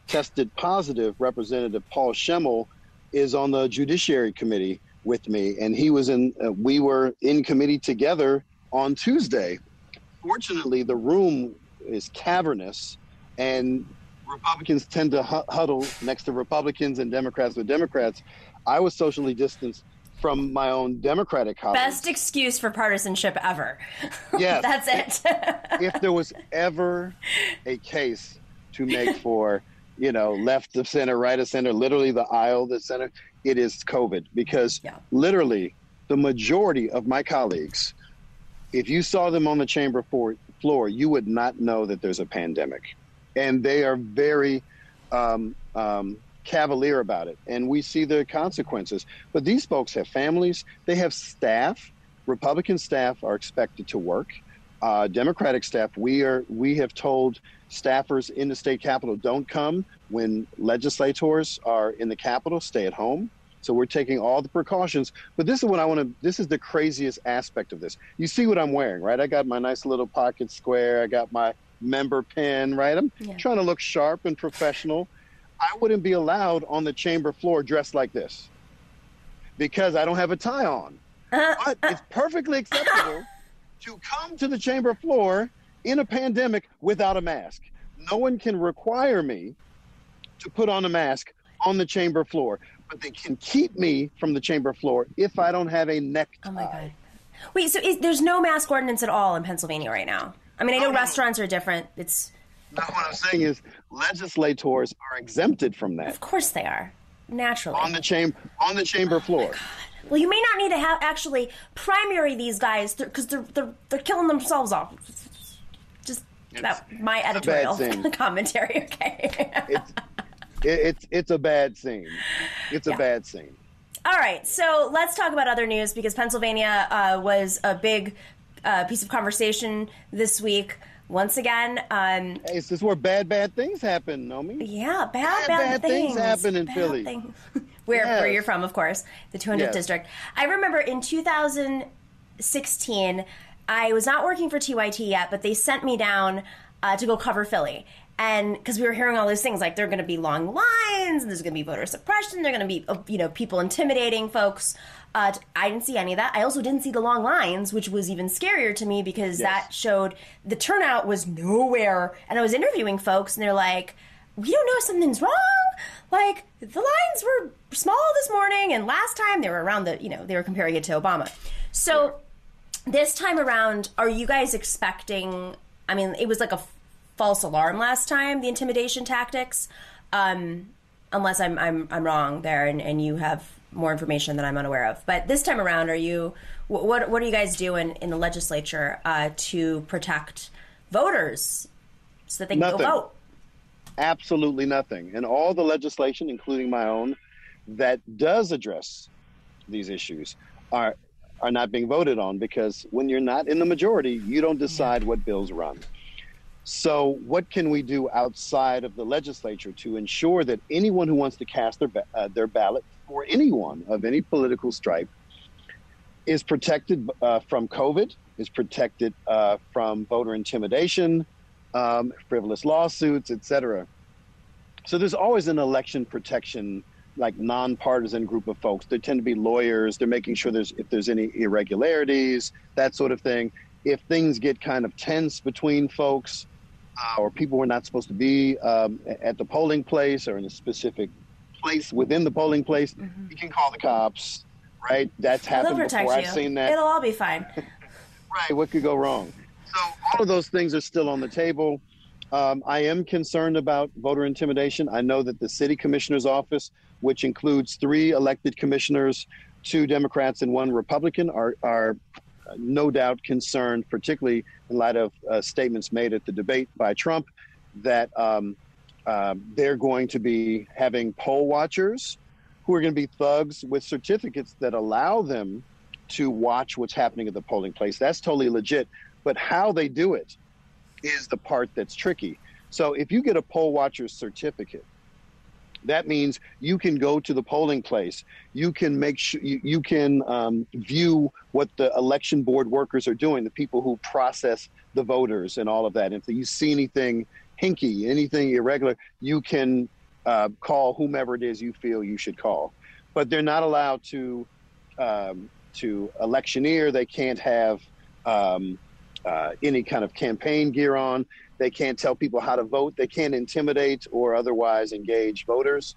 tested positive, Representative Paul Schemel, is on the Judiciary Committee with me, and he was in. Uh, we were in committee together on Tuesday. Fortunately, the room is cavernous, and Republicans tend to huddle next to Republicans and Democrats with Democrats. I was socially distanced from my own Democratic colleagues. Best excuse for partisanship ever. Yes. That's it. if there was ever a case to make for, you know, left of center, right of center, literally the aisle, the center, it is COVID because yeah. literally the majority of my colleagues, if you saw them on the chamber floor, you would not know that there's a pandemic. And they are very um, um, cavalier about it. And we see the consequences. But these folks have families, they have staff. Republican staff are expected to work. Uh, Democratic staff, we are we have told staffers in the state capitol don't come when legislators are in the capitol. Stay at home. So we're taking all the precautions. But this is what I want to. This is the craziest aspect of this. You see what I'm wearing, right? I got my nice little pocket square. I got my member pin, right? I'm yeah. trying to look sharp and professional. I wouldn't be allowed on the chamber floor dressed like this because I don't have a tie on. but it's perfectly acceptable to come to the chamber floor in a pandemic without a mask. No one can require me to put on a mask on the chamber floor, but they can keep me from the chamber floor if I don't have a necktie. Oh my god! Wait, so is, there's no mask ordinance at all in Pennsylvania right now? I mean, I know no, restaurants are different. It's no, what I'm saying is legislators are exempted from that. Of course they are. Naturally. On the chamber on the chamber floor. Oh well, you may not need to have actually primary these guys because they're, they're they're killing themselves off. Just that my editorial commentary. Okay. it's, it, it's it's a bad scene. It's yeah. a bad scene. All right, so let's talk about other news because Pennsylvania uh, was a big uh, piece of conversation this week. Once again, um, hey, this is where bad, bad things happen, Nomi. Yeah, bad, bad, bad things. things happen in Philly. where, yes. where you're from, of course, the 200th yes. district. I remember in 2016, I was not working for TYT yet, but they sent me down uh, to go cover Philly. And because we were hearing all those things, like there are going to be long lines, and there's going to be voter suppression, there are going to be, uh, you know, people intimidating folks. Uh, I didn't see any of that. I also didn't see the long lines, which was even scarier to me because yes. that showed the turnout was nowhere. And I was interviewing folks, and they're like, "We don't know if something's wrong. Like the lines were small this morning, and last time they were around the, you know, they were comparing it to Obama. So this time around, are you guys expecting? I mean, it was like a false alarm last time. The intimidation tactics. Um, unless I'm I'm I'm wrong there, and, and you have more information that I'm unaware of. But this time around, are you what what are you guys doing in the legislature uh, to protect voters so that they can nothing. go vote? Absolutely nothing. And all the legislation, including my own, that does address these issues are are not being voted on because when you're not in the majority, you don't decide yeah. what bills run. So, what can we do outside of the legislature to ensure that anyone who wants to cast their uh, their ballot for anyone of any political stripe is protected uh, from COVID, is protected uh, from voter intimidation, um, frivolous lawsuits, etc. So there's always an election protection, like nonpartisan group of folks. They tend to be lawyers. They're making sure there's if there's any irregularities, that sort of thing. If things get kind of tense between folks, uh, or people were not supposed to be um, at the polling place or in a specific place within the polling place, mm-hmm. you can call the cops, right? That's happened before. You. I've seen that. It'll all be fine. right. What could go wrong? So all of those things are still on the table. Um, I am concerned about voter intimidation. I know that the city commissioner's office, which includes three elected commissioners, two Democrats and one Republican, are are no doubt concerned, particularly in light of uh, statements made at the debate by Trump, that um, um, they're going to be having poll watchers who are going to be thugs with certificates that allow them to watch what's happening at the polling place. That's totally legit. But how they do it is the part that's tricky. So if you get a poll watcher's certificate, that means you can go to the polling place. You can make sure you, you can um, view what the election board workers are doing, the people who process the voters and all of that. And If you see anything hinky, anything irregular, you can uh, call whomever it is you feel you should call. But they're not allowed to um, to electioneer. They can't have um, uh, any kind of campaign gear on. They can't tell people how to vote. They can't intimidate or otherwise engage voters.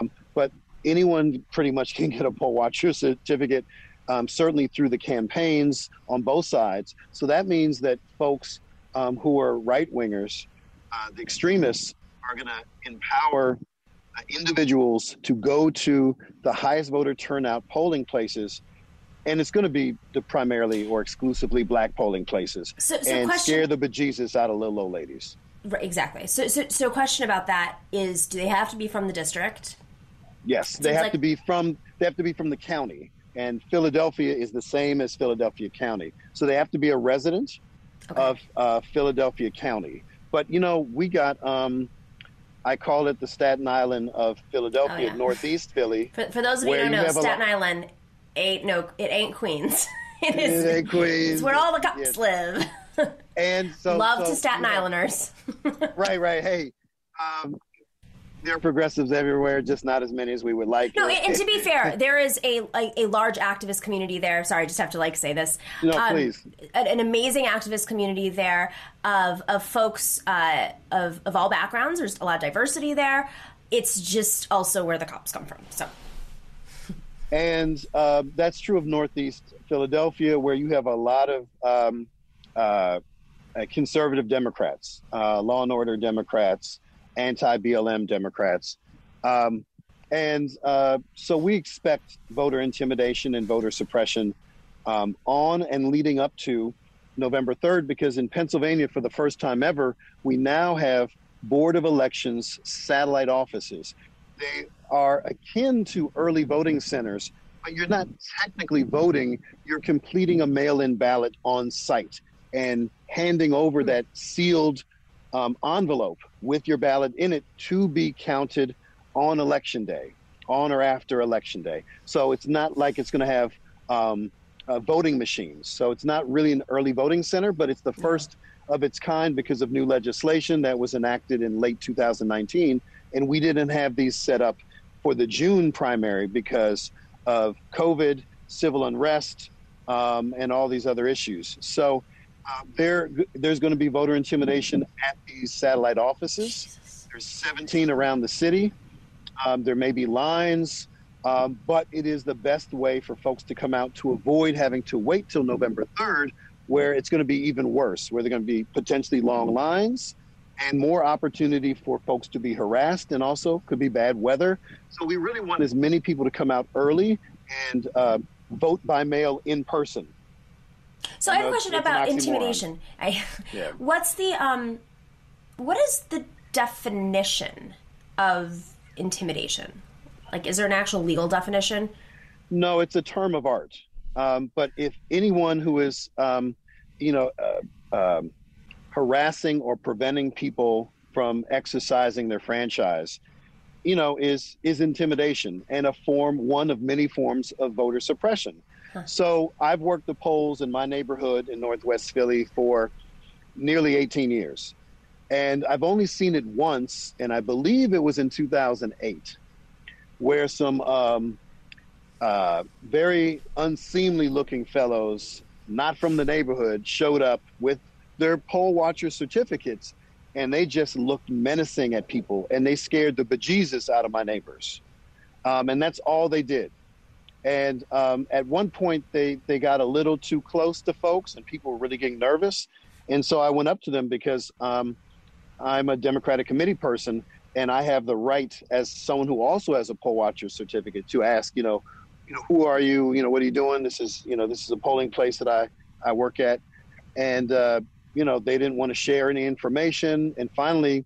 Um, but anyone pretty much can get a poll watcher certificate, um, certainly through the campaigns on both sides. So that means that folks um, who are right wingers, uh, the extremists, are going to empower uh, individuals to go to the highest voter turnout polling places and it's going to be the primarily or exclusively black polling places so, so and question, scare the bejesus out of little old ladies. Right, exactly. So, so, so, question about that is: Do they have to be from the district? Yes, they have like... to be from. They have to be from the county, and Philadelphia is the same as Philadelphia County. So they have to be a resident okay. of uh, Philadelphia County. But you know, we got. Um, I call it the Staten Island of Philadelphia, oh, yeah. Northeast Philly. For, for those of you who don't know, Staten Island ain't no it ain't Queens. it is it ain't Queens. It's where all the cops yes. live. and so love so, to Staten Islanders. right, right. Hey, um, there are progressives everywhere, just not as many as we would like. No, and, to be fair, there is a, a, a large activist community there. Sorry, I just have to like say this. No, um, please. An, an, amazing activist community there of of folks uh, of of all backgrounds. There's a lot of diversity there. It's just also where the cops come from. So. And uh, that's true of Northeast Philadelphia, where you have a lot of um, uh, uh conservative Democrats, uh, law and order Democrats, anti BLM Democrats. Um, and uh, so we expect voter intimidation and voter suppression um, on and leading up to November 3rd, because in Pennsylvania, for the first time ever, we now have Board of Elections satellite offices. They are akin to early voting centers, but you're not technically voting. You're completing a mail in ballot on site and handing over that sealed um, envelope with your ballot in it to be counted on election day, on or after election day. So it's not like it's going to have um, uh, voting machines. So it's not really an early voting center, but it's the first of its kind because of new legislation that was enacted in late 2019. And we didn't have these set up for the June primary because of COVID, civil unrest, um, and all these other issues. So uh, there, there's going to be voter intimidation at these satellite offices. There's 17 around the city. Um, there may be lines, um, but it is the best way for folks to come out to avoid having to wait till November 3rd, where it's going to be even worse, where there are going to be potentially long lines and more opportunity for folks to be harassed and also could be bad weather. So we really want as many people to come out early and uh, vote by mail in person. So I have a question about intimidation. I, yeah. What's the um, what is the definition of intimidation? Like, is there an actual legal definition? No, it's a term of art. Um, but if anyone who is, um, you know, uh, um, harassing or preventing people from exercising their franchise you know is is intimidation and a form one of many forms of voter suppression huh. so i've worked the polls in my neighborhood in northwest philly for nearly 18 years and i've only seen it once and i believe it was in 2008 where some um, uh, very unseemly looking fellows not from the neighborhood showed up with their poll watcher certificates and they just looked menacing at people and they scared the bejesus out of my neighbors. Um, and that's all they did. And um, at one point, they, they got a little too close to folks and people were really getting nervous. And so I went up to them because um, I'm a Democratic committee person and I have the right, as someone who also has a poll watcher certificate, to ask, you know, you know, who are you? You know, what are you doing? This is, you know, this is a polling place that I, I work at. And, uh, you know, they didn't want to share any information. And finally,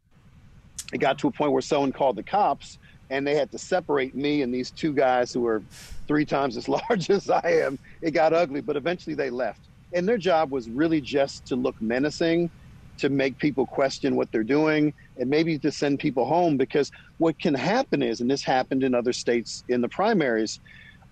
it got to a point where someone called the cops and they had to separate me and these two guys who were three times as large as I am. It got ugly, but eventually they left. And their job was really just to look menacing, to make people question what they're doing, and maybe to send people home. Because what can happen is, and this happened in other states in the primaries,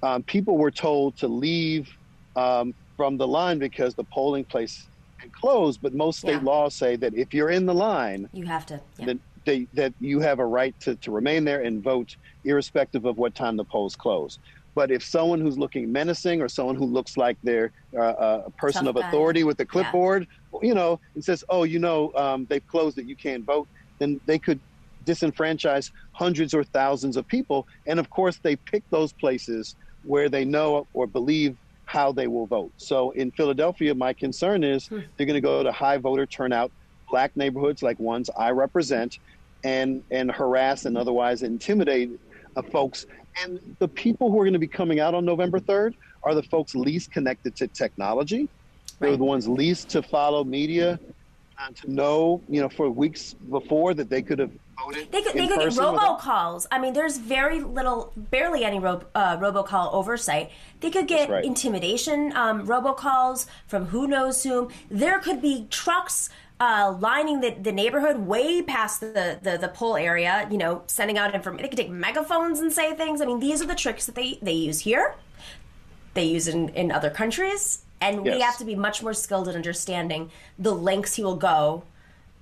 um, people were told to leave um, from the line because the polling place had closed. But most state yeah. laws say that if you're in the line, you have to. Yeah. Then they, that you have a right to, to remain there and vote irrespective of what time the polls close. But if someone who's looking menacing or someone who looks like they're uh, a person Tough of authority guy. with a clipboard, yeah. you know, and says, "Oh, you know, um, they've closed it, you can't vote," then they could disenfranchise hundreds or thousands of people. And of course, they pick those places where they know or believe how they will vote. So in Philadelphia, my concern is hmm. they're going to go to high voter turnout, black neighborhoods like ones I represent, and and harass and otherwise intimidate uh, folks. And the people who are going to be coming out on November 3rd are the folks least connected to technology. They're right. the ones least to follow media and to know, you know, for weeks before that they could have voted. They could, they could get robocalls. I mean, there's very little, barely any ro- uh, robocall oversight. They could get right. intimidation um, robocalls from who knows whom. There could be trucks uh, lining the, the neighborhood way past the, the, the poll area, you know, sending out information. They could take megaphones and say things. I mean, these are the tricks that they, they use here. They use in, in other countries. And yes. we have to be much more skilled at understanding the lengths he will go,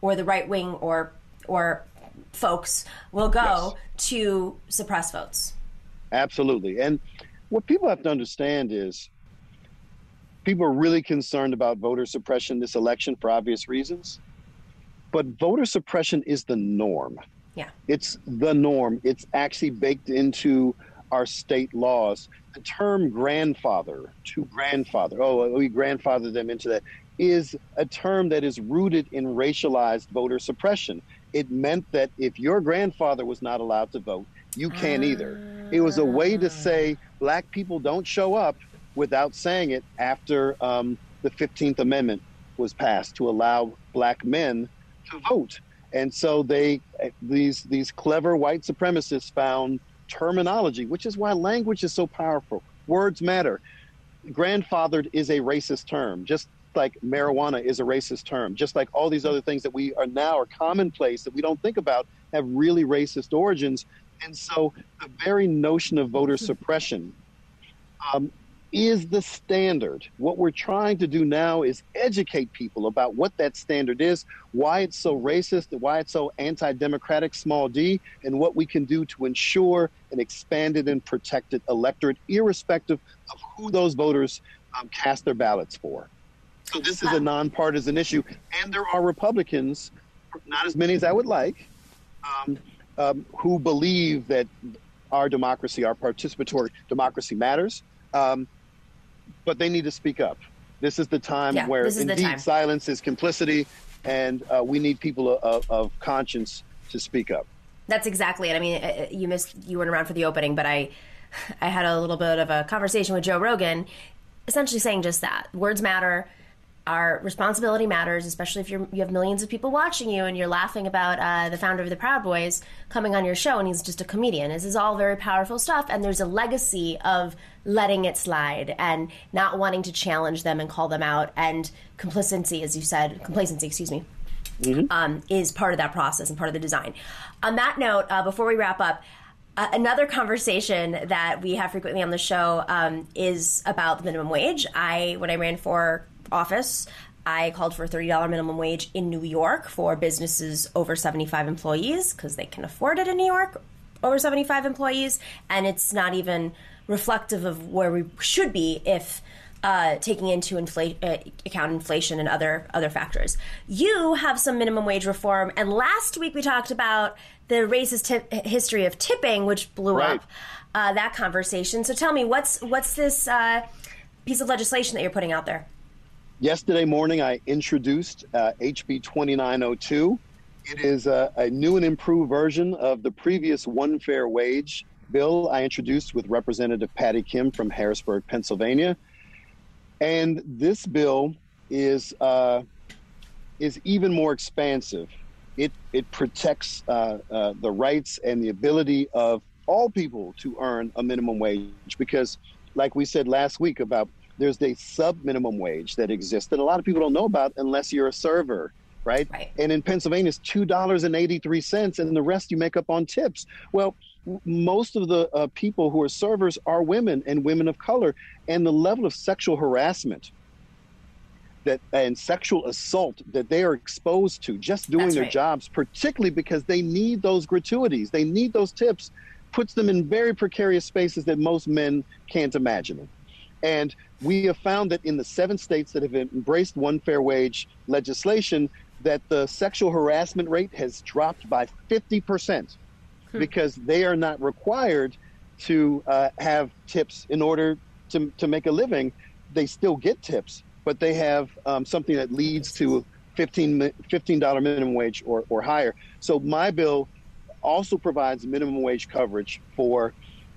or the right wing or or folks will go yes. to suppress votes. Absolutely. And what people have to understand is people are really concerned about voter suppression this election for obvious reasons. But voter suppression is the norm. Yeah. It's the norm. It's actually baked into our state laws. The term grandfather, to grandfather, oh, oh we grandfather them into that, is a term that is rooted in racialized voter suppression. It meant that if your grandfather was not allowed to vote, you can't either. It was a way to say black people don't show up without saying it after um, the 15th Amendment was passed to allow black men to vote. And so they these these clever white supremacists found terminology, which is why language is so powerful. Words matter. Grandfathered is a racist term, just like marijuana is a racist term, just like all these other things that we are now are commonplace that we don't think about have really racist origins. And so the very notion of voter suppression um, is the standard. What we're trying to do now is educate people about what that standard is, why it's so racist, why it's so anti democratic, small d, and what we can do to ensure an expanded and protected electorate, irrespective of who those voters um, cast their ballots for. So this is a nonpartisan issue, and there are Republicans, not as many as I would like, um, um, who believe that our democracy, our participatory democracy matters. Um, but they need to speak up. This is the time yeah, where indeed time. silence is complicity, and uh, we need people of, of, conscience to speak up. That's exactly it. I mean, uh, uh, you missed you weren't around for the opening, but I I had a little bit of a conversation with Joe Rogan, essentially saying just that words matter our responsibility matters, especially if you're, you have millions of people watching you and you're laughing about uh, the founder of the Proud Boys coming on your show and he's just a comedian. This is all very powerful stuff, and there's a legacy of letting it slide and not wanting to challenge them and call them out, and complacency, as you said, complacency, excuse me. Mm-hmm. Um, is part of that process and part of the design. On that note, uh, before we wrap up, uh, another conversation that we have frequently on the show um, is about the minimum wage. I, when I ran for office, I called for a $30 minimum wage in New York for businesses over 75 employees because they can afford it in New York, over 75 employees. And it's not even reflective of where we should be if uh, taking into infl- uh, account inflation and other other factors. You have some minimum wage reform, and last week we talked about the racist t- history of tipping, which blew right. up uh, that conversation. So tell me, what's what's this uh, piece of legislation that you're putting out there? Yesterday morning, I introduced uh, HB 2902. It is a, a, new and improved version of the previous one fair wage bill I introduced with Representative Patty Kim from Harrisburg, Pennsylvania. And this bill is uh, is even more expansive it it protects uh, uh, the rights and the ability of all people to earn a minimum wage because, like we said last week about there's a sub minimum wage that exists that a lot of people don't know about unless you're a server. Right? right. And in Pennsylvania, it's two dollars and eighty three cents, and the rest you make up on tips. Well, most of the uh, people who are servers are women and women of color, and the level of sexual harassment that and sexual assault that they are exposed to just doing That's their right. jobs, particularly because they need those gratuities, they need those tips, puts them in very precarious spaces that most men can't imagine. And we have found that in the seven states that have embraced one fair wage legislation, that the sexual harassment rate has dropped by 50 percent because they are not required to uh, have tips in order to, to make a living. They still get tips, but they have um, something that leads to 15 mi- $15 minimum wage or, or higher. So my bill also provides minimum wage coverage for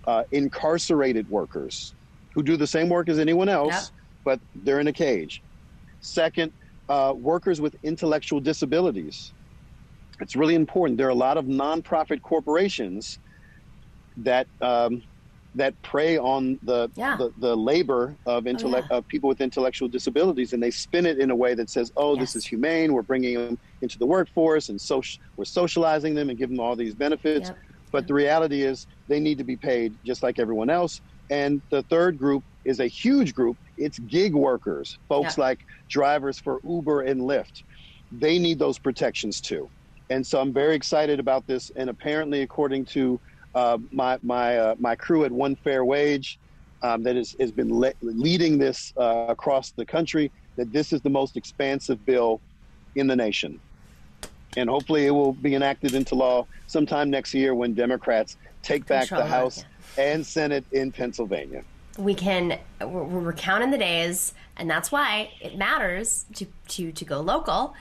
uh, incarcerated workers who do the same work as anyone else, Yep. but they're in a cage. Second, uh, workers with intellectual disabilities. It's really important. There are a lot of nonprofit corporations that um, that prey on the, Yeah. the the labor of intellect yeah. of people with intellectual disabilities, and they spin it in a way that says, "Oh, this is humane. We're bringing them into the workforce, and social, we're socializing them and giving them all these benefits." Yep. But the reality is, they need to be paid just like everyone else. And the third group is a huge group. It's gig workers, folks Yeah. like drivers for Uber and Lyft. They need those protections too. And so I'm very excited about this. And apparently, according to uh, my my uh, my crew at One Fair Wage, um, that is, has been le- leading this uh, across the country, that this is the most expansive bill in the nation. And hopefully, it will be enacted into law sometime next year when Democrats take back Control the it, House and Senate in Pennsylvania. we can we're, we're counting the days and that's why it matters to to to go local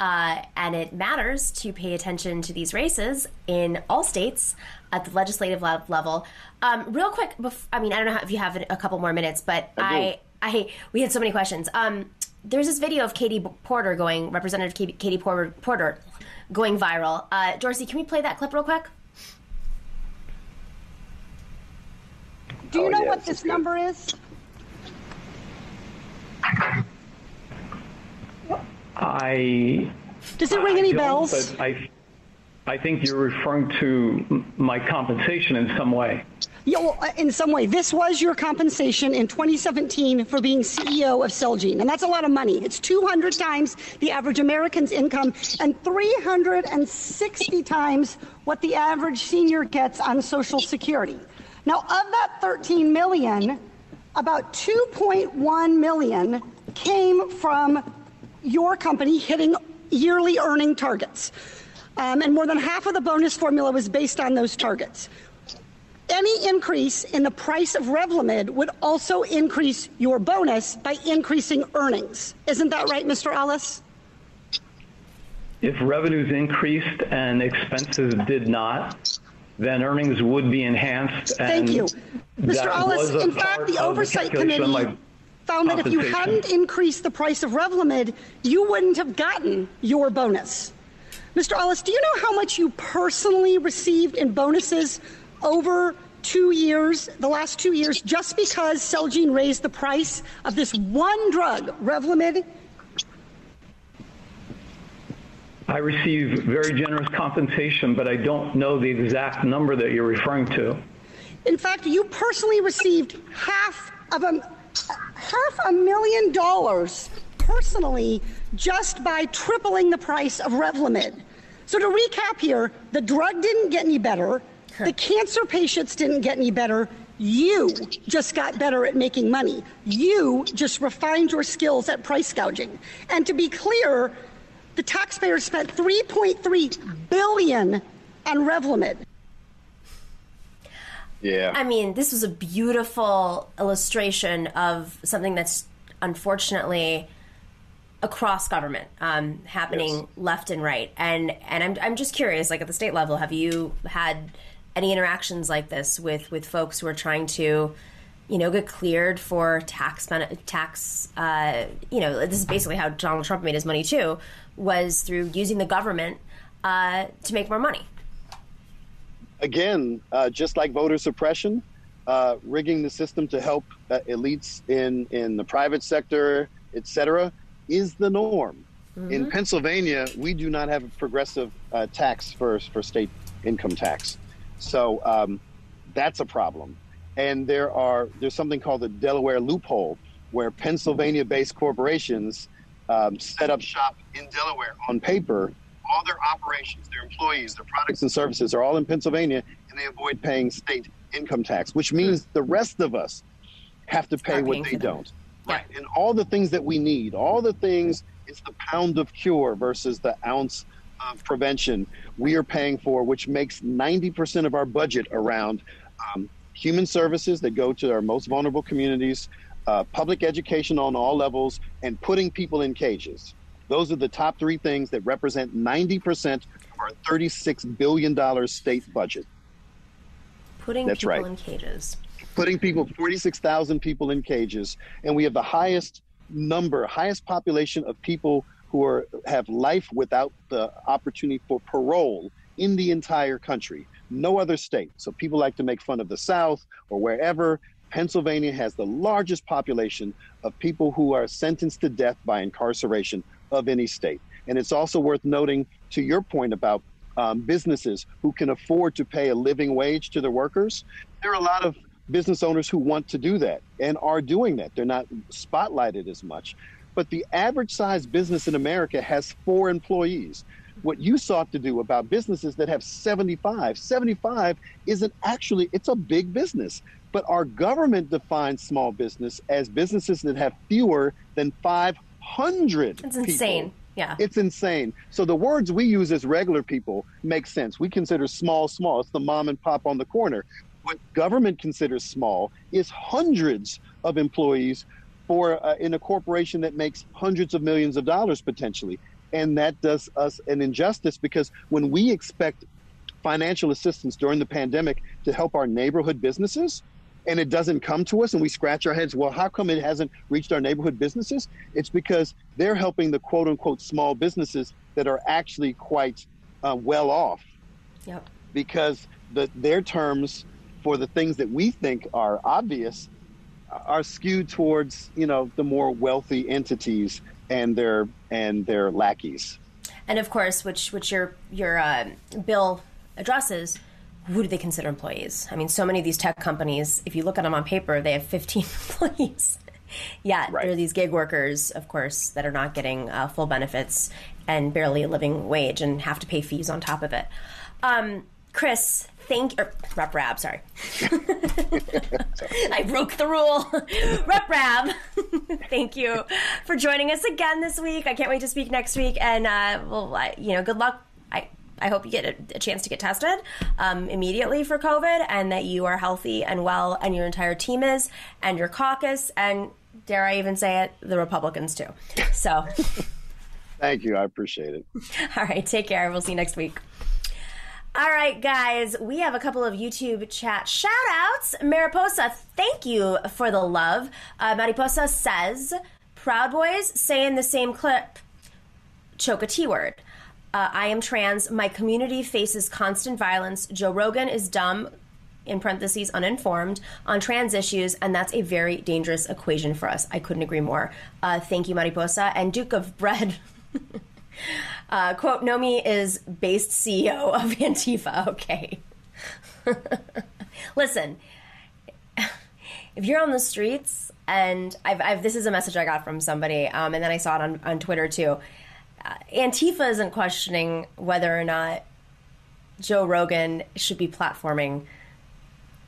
uh, and it matters to pay attention to these races in all states at the legislative level. Um, real quick bef- i mean i don't know how, if you have a couple more minutes but i i, we had so many questions. Um, there's this video of katie porter going representative katie, katie porter, porter going viral. Uh, dorsey can we play that clip real quick Do you Oh, know yeah, what this this is good. number is? I Does it ring any bells? But I, I think you're referring to my compensation in some way. Yeah, well, uh, in some way, this was your compensation in 2017 for being CEO of Celgene, and that's a lot of money. It's 200 times the average American's income and 360 times what the average senior gets on Social Security. Now, of that 13 million, about 2.1 million came from your company hitting yearly earning targets. Um, and more than half of the bonus formula was based on those targets. Any increase in the price of Revlimid would also increase your bonus by increasing earnings. Isn't that right, Mr. Alles? If revenues increased and expenses did not, then earnings would be enhanced. Thank you. Mr. Alles, in fact, the Oversight Committee found that if you hadn't increased the price of Revlimid, you wouldn't have gotten your bonus. Mr. Alles, do you know how much you personally received in bonuses over two years, the last two years, just because Celgene raised the price of this one drug, Revlimid? I receive very generous compensation, but I don't know the exact number that you're referring to. In fact, you personally received half of a half a million dollars personally just by tripling the price of Revlimid. So to recap here, the drug didn't get any better. The cancer patients didn't get any better. You just got better at making money. You just refined your skills at price gouging. And to be clear, the taxpayers spent 3.3 billion on Revlimid. Yeah. I mean, this was a beautiful illustration of something that's unfortunately across government um, happening Yes. left and right. And and I'm I'm just curious, like at the state level, have you had any interactions like this with with folks who are trying to you know, get cleared for tax tax. Uh, you know, this is basically how Donald Trump made his money too, was through using the government uh, to make more money. Again, uh, just like voter suppression, uh, rigging the system to help uh, elites in, in the private sector, et cetera, is the norm. Mm-hmm. In Pennsylvania, we do not have a progressive uh, tax for, for state income tax. So um, that's a problem. And there are there's something called the Delaware loophole, where Pennsylvania-based corporations um, set up shop in Delaware on paper. All their operations, their employees, their products and services are all in Pennsylvania, and they avoid paying state income tax, which means the rest of us have to pay what they don't. Right. And all the things that we need, all the things, it's the pound of cure versus the ounce of prevention we are paying for, which makes 90% of our budget around um, human services that go to our most vulnerable communities, uh, public education on all levels, and putting people in cages. Those are the top three things that represent 90% of our $36 billion state budget. Putting That's people right. in cages. Putting people, 46,000 people in cages. And we have the highest number, highest population of people who are, have life without the opportunity for parole in the entire country. No other state. So people like to make fun of the South or wherever. Pennsylvania has the largest population of people who are sentenced to death by incarceration of any state. And it's also worth noting, to your point about um, businesses who can afford to pay a living wage to their workers, there are a lot of business owners who want to do that and are doing that. They're not spotlighted as much. But the average size business in America has four employees. What you sought to do about businesses that have 75, 75 isn't actually, it's a big business. But our government defines small business as businesses that have fewer than 500 It's insane. People. Yeah. It's insane. So the words we use as regular people make sense. We consider small, small. It's the mom and pop on the corner. What government considers small is hundreds of employees for uh, in a corporation that makes hundreds of millions of dollars potentially. And that does us an injustice because when we expect financial assistance during the pandemic to help our neighborhood businesses, and it doesn't come to us and we scratch our heads well how come it hasn't reached our neighborhood businesses it's because they're helping the quote unquote small businesses that are actually quite uh, well off yep. because the, their terms for the things that we think are obvious are skewed towards you know the more wealthy entities and their and their lackeys and of course which which your your uh, bill addresses who do they consider employees? I mean, so many of these tech companies, if you look at them on paper, they have 15 employees. yeah, right. there are these gig workers, of course, that are not getting uh, full benefits and barely a living wage and have to pay fees on top of it. Um, Chris, thank or Rep Rabb, sorry. I broke the rule. Rep Rabb, thank you for joining us again this week. I can't wait to speak next week, and uh, well, you know, good luck I hope you get a, a chance to get tested um, immediately for COVID and that you are healthy and well, and your entire team is, and your caucus, and dare I even say it, the Republicans too. So. Thank you. I appreciate it. All right. Take care. We'll see you next week. All right, guys, we have a couple of YouTube chat shout outs. Mariposa, thank you for the love. Uh, Mariposa says, Proud Boys say in the same clip, choke a T word. Uh, I am trans. My community faces constant violence. Joe Rogan is dumb, in parentheses, uninformed on trans issues, and that's a very dangerous equation for us. I couldn't agree more. Uh, thank you, Mariposa. And Duke of Bread. uh, quote, Nomi is based CEO of Antifa. Okay. Listen, if you're on the streets, and I've, I've, this is a message I got from somebody, um, and then I saw it on, on Twitter too. Antifa isn't questioning whether or not Joe Rogan should be platforming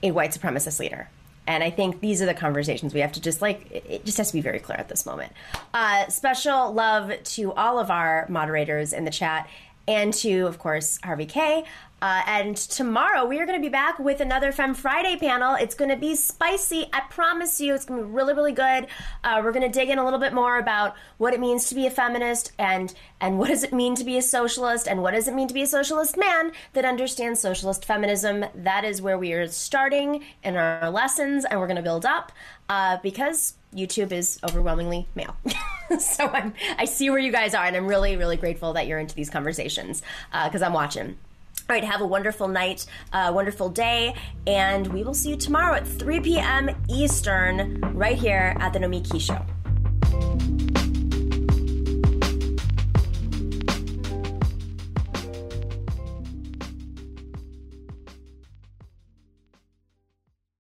a white supremacist leader. And I think these are the conversations we have to just like, it just has to be very clear at this moment. Uh, special love to all of our moderators in the chat and to, of course, Harvey K. Uh, and tomorrow we are going to be back with another Femme Friday panel. It's going to be spicy. I promise you, it's going to be really, really good. Uh, we're going to dig in a little bit more about what it means to be a feminist and and what does it mean to be a socialist and what does it mean to be a socialist man that understands socialist feminism. That is where we are starting in our lessons, and we're going to build up uh, because YouTube is overwhelmingly male. so I'm, I see where you guys are, and I'm really, really grateful that you're into these conversations because uh, I'm watching. All right, have a wonderful night, uh, wonderful day, and we will see you tomorrow at 3 p.m. Eastern right here at the Nomiki Show.